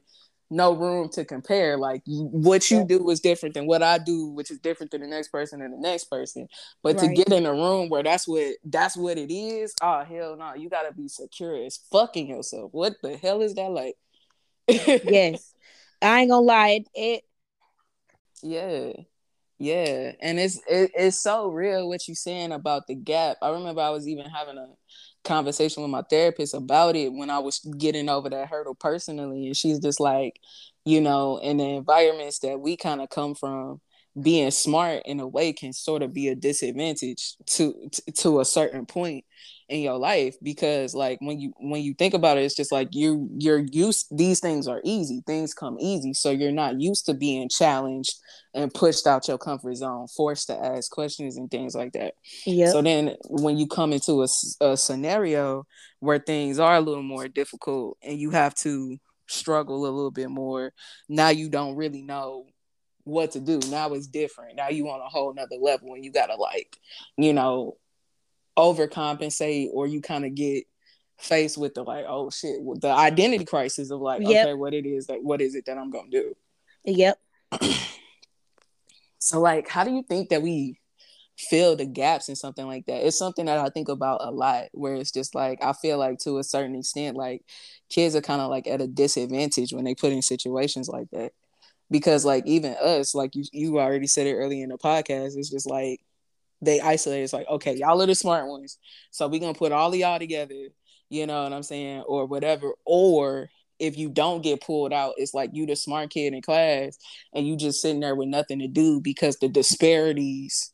no room to compare. Like what you do is different than what I do, which is different than the next person and the next person. But to get in a room where that's what that's what it is, oh hell no, you gotta be secure as fucking yourself. What the hell is that like? yes, I ain't gonna lie. It, it Yeah. Yeah. And it's it, it's so real what you saying about the gap. I remember I was even having a conversation with my therapist about it when I was getting over that hurdle personally. And she's just like, you know, in the environments that we kind of come from, being smart in a way can sort of be a disadvantage to to a certain point in your life because like when you when you think about it it's just like you you're used these things are easy things come easy. So you're not used to being challenged and pushed out your comfort zone forced to ask questions and things like that. Yeah so then when you come into a, a scenario where things are a little more difficult and you have to struggle a little bit more now you don't really know what to do. Now it's different. Now you on a whole nother level and you gotta like you know overcompensate or you kind of get faced with the like oh shit the identity crisis of like yep. okay what it is like what is it that i'm gonna do? Yep. So like how do you think that we fill the gaps in something like that? It's something that i think about a lot where it's just like i feel like to a certain extent like kids are kind of like at a disadvantage when they put in situations like that. Because like even us like you you already said it early in the podcast it's just like they isolate. It's like, okay, y'all are the smart ones. So we're gonna put all of y'all together, you know what I'm saying, or whatever. Or if you don't get pulled out, it's like you the smart kid in class and you just sitting there with nothing to do because the disparities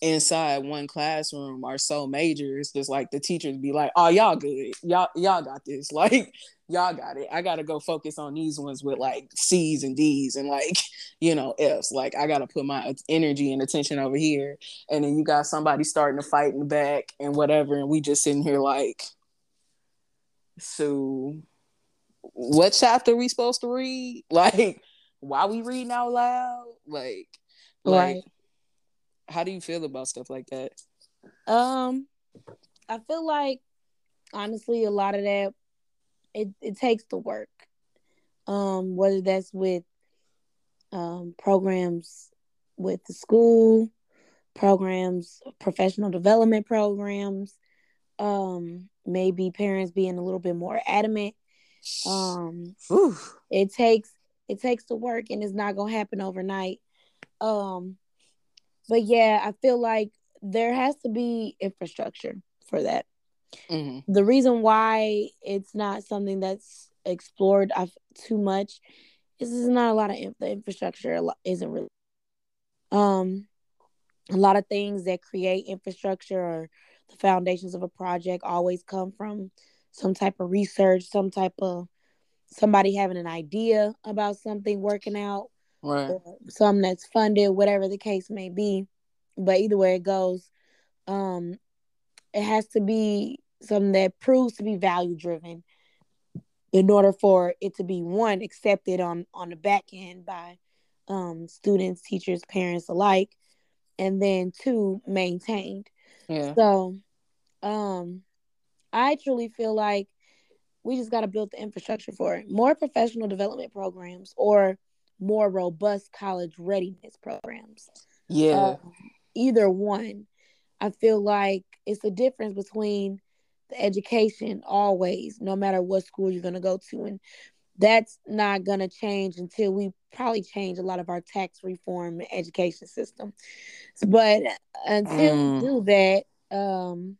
inside one classroom are so major. It's just like the teachers be like, "Oh, y'all good. Y'all y'all got this." Like y'all got it. I gotta go focus on these ones with like C's and D's and like, you know, F's. Like I gotta put my energy and attention over here. And then you got somebody starting to fight in the back and whatever, and we just sitting here like, so what chapter we supposed to read? Like, why we reading out loud? Like, like, right. How do you feel about stuff like that? Um, I feel like honestly, a lot of that it, it takes the work. Um, whether that's with um, programs with the school, programs, professional development programs, um, maybe parents being a little bit more adamant. Um, it takes it takes the work, and it's not gonna happen overnight. Um, but yeah, I feel like there has to be infrastructure for that. Mm-hmm. The reason why it's not something that's explored too much is there's not a lot of the infrastructure isn't really um a lot of things that create infrastructure or the foundations of a project always come from some type of research, some type of somebody having an idea about something working out, right? something that's funded, whatever the case may be. But either way it goes, um, it has to be something that proves to be value driven in order for it to be one accepted on on the back end by um, students teachers parents alike and then two maintained yeah. so um i truly feel like we just got to build the infrastructure for it more professional development programs or more robust college readiness programs yeah um, either one i feel like it's a difference between the education always, no matter what school you're going to go to. And that's not going to change until we probably change a lot of our tax reform and education system. But until mm. we do that, um,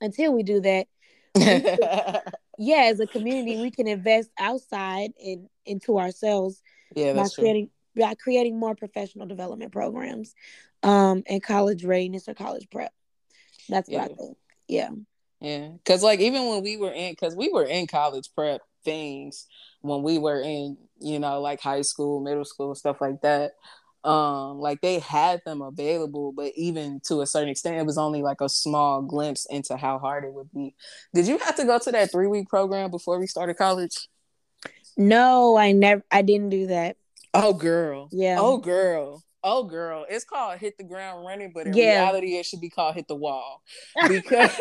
until we do that, yeah, as a community, we can invest outside and into ourselves yeah, by creating by creating more professional development programs, um, and college readiness or college prep. That's what yeah. I think. Yeah. Yeah. Because like even when we were in because we were in college prep things when we were in you know like high school middle school stuff like that um like they had them available but even to a certain extent it was only like a small glimpse into how hard it would be. Did you have to go to that three week program before we started college? No i never i didn't do that. Oh girl. Yeah. Oh girl. Oh, girl, it's called hit the ground running, but in yeah. reality, it should be called hit the wall. Because.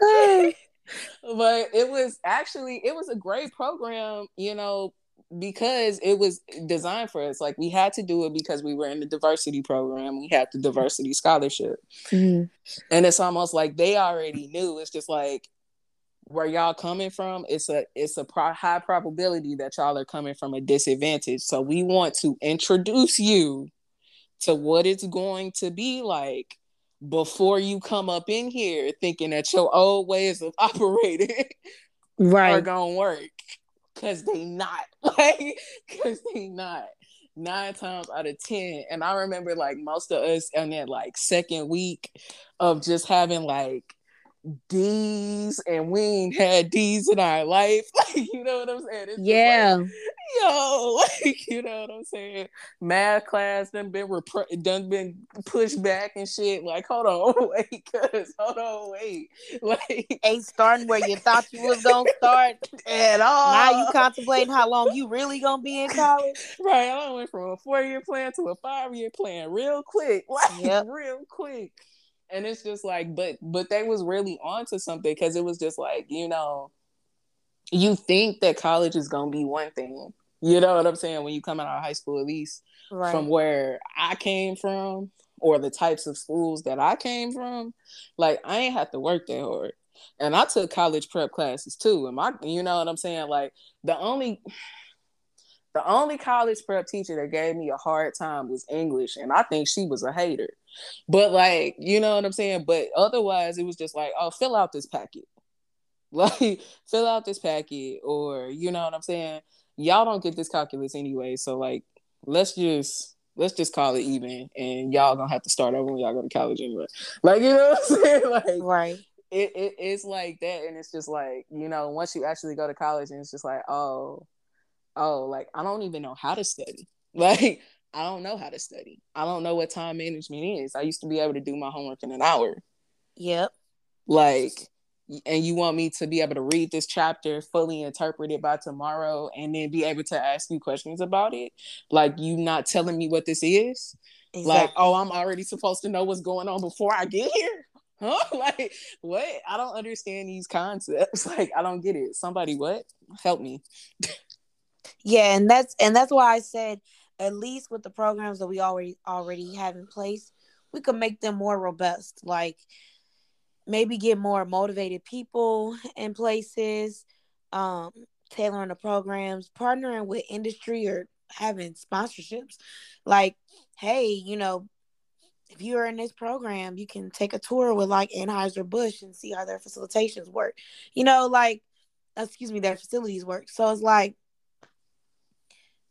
but it was actually it was a great program, you know, because it was designed for us. Like we had to do it because we were in the diversity program. We had the diversity scholarship, mm-hmm. and it's almost like they already knew. It's just like where y'all coming from, it's a it's a pro- high probability that y'all are coming from a disadvantage. So we want to introduce you to what it's going to be like before you come up in here thinking that your old ways of operating right. are gonna work. Cause they not like, cause they not nine times out of ten. And I remember like most of us on that like second week of just having like D's and we ain't had D's in our life. Like, you know what I'm saying? It's yeah. Like, yo, like, you know what I'm saying? Math class done been rep- done been pushed back and shit. Like, hold on, wait, cuz hold on, wait. Like ain't starting where you thought you was gonna start at all. Now you contemplating how long you really gonna be in college. Right. I went from a four year plan to a five year plan real quick. Like yep. real quick and it's just like but but they was really onto something because it was just like you know you think that college is gonna be one thing you know what i'm saying when you come out of high school at least right. from where i came from or the types of schools that i came from like i ain't have to work that hard and i took college prep classes too and my you know what i'm saying like the only the only college prep teacher that gave me a hard time was English, and I think she was a hater. But like, you know what I'm saying? But otherwise, it was just like, oh, fill out this packet. Like, fill out this packet, or you know what I'm saying? Y'all don't get this calculus anyway, so like, let's just let's just call it even, and y'all gonna have to start over when y'all go to college anyway. Like, you know what I'm saying? Like, right. It, it it's like that, and it's just like you know, once you actually go to college, and it's just like, oh, oh, like I don't even know how to study. Like I don't know how to study. I don't know what time management is. I used to be able to do my homework in an hour. Yep. Like and you want me to be able to read this chapter fully interpret it by tomorrow and then be able to ask you questions about it? Like you not telling me what this is? Exactly. like oh i'm already supposed to know what's going on before i get here? Huh? Like what? I don't understand these concepts. Like i don't get it. Somebody what? Help me. Yeah, and that's and that's why I said at least with the programs that we already already have in place, we could make them more robust. Like maybe get more motivated people in places, um, tailoring the programs, partnering with industry or having sponsorships. Like, hey, you know, if you are in this program, you can take a tour with like Anheuser-Busch and see how their facilitations work. You know, like excuse me, their facilities work. So it's like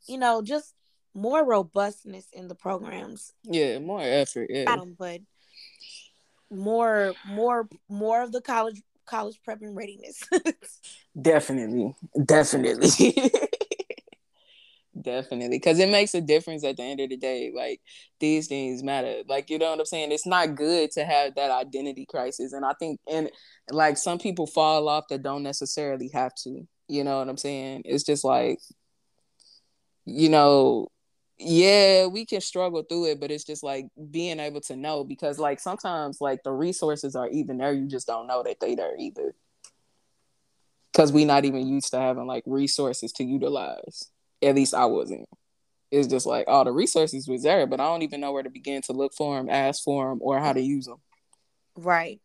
you know, just more robustness in the programs. Yeah, more effort. Yeah, but more, more, more of the college college prep and readiness. definitely, definitely, definitely, because it makes a difference at the end of the day. Like these things matter. Like you know what I'm saying. It's not good to have that identity crisis, and I think, and like some people fall off that don't necessarily have to. You know what I'm saying? It's just like you know, yeah, we can struggle through it, but it's just like being able to know because like sometimes like the resources are even there, you just don't know that they there either. Cause we not even used to having like resources to utilize. At least I wasn't. It's just like all oh, the resources was there, but I don't even know where to begin to look for them, ask for them, or how to use them. Right.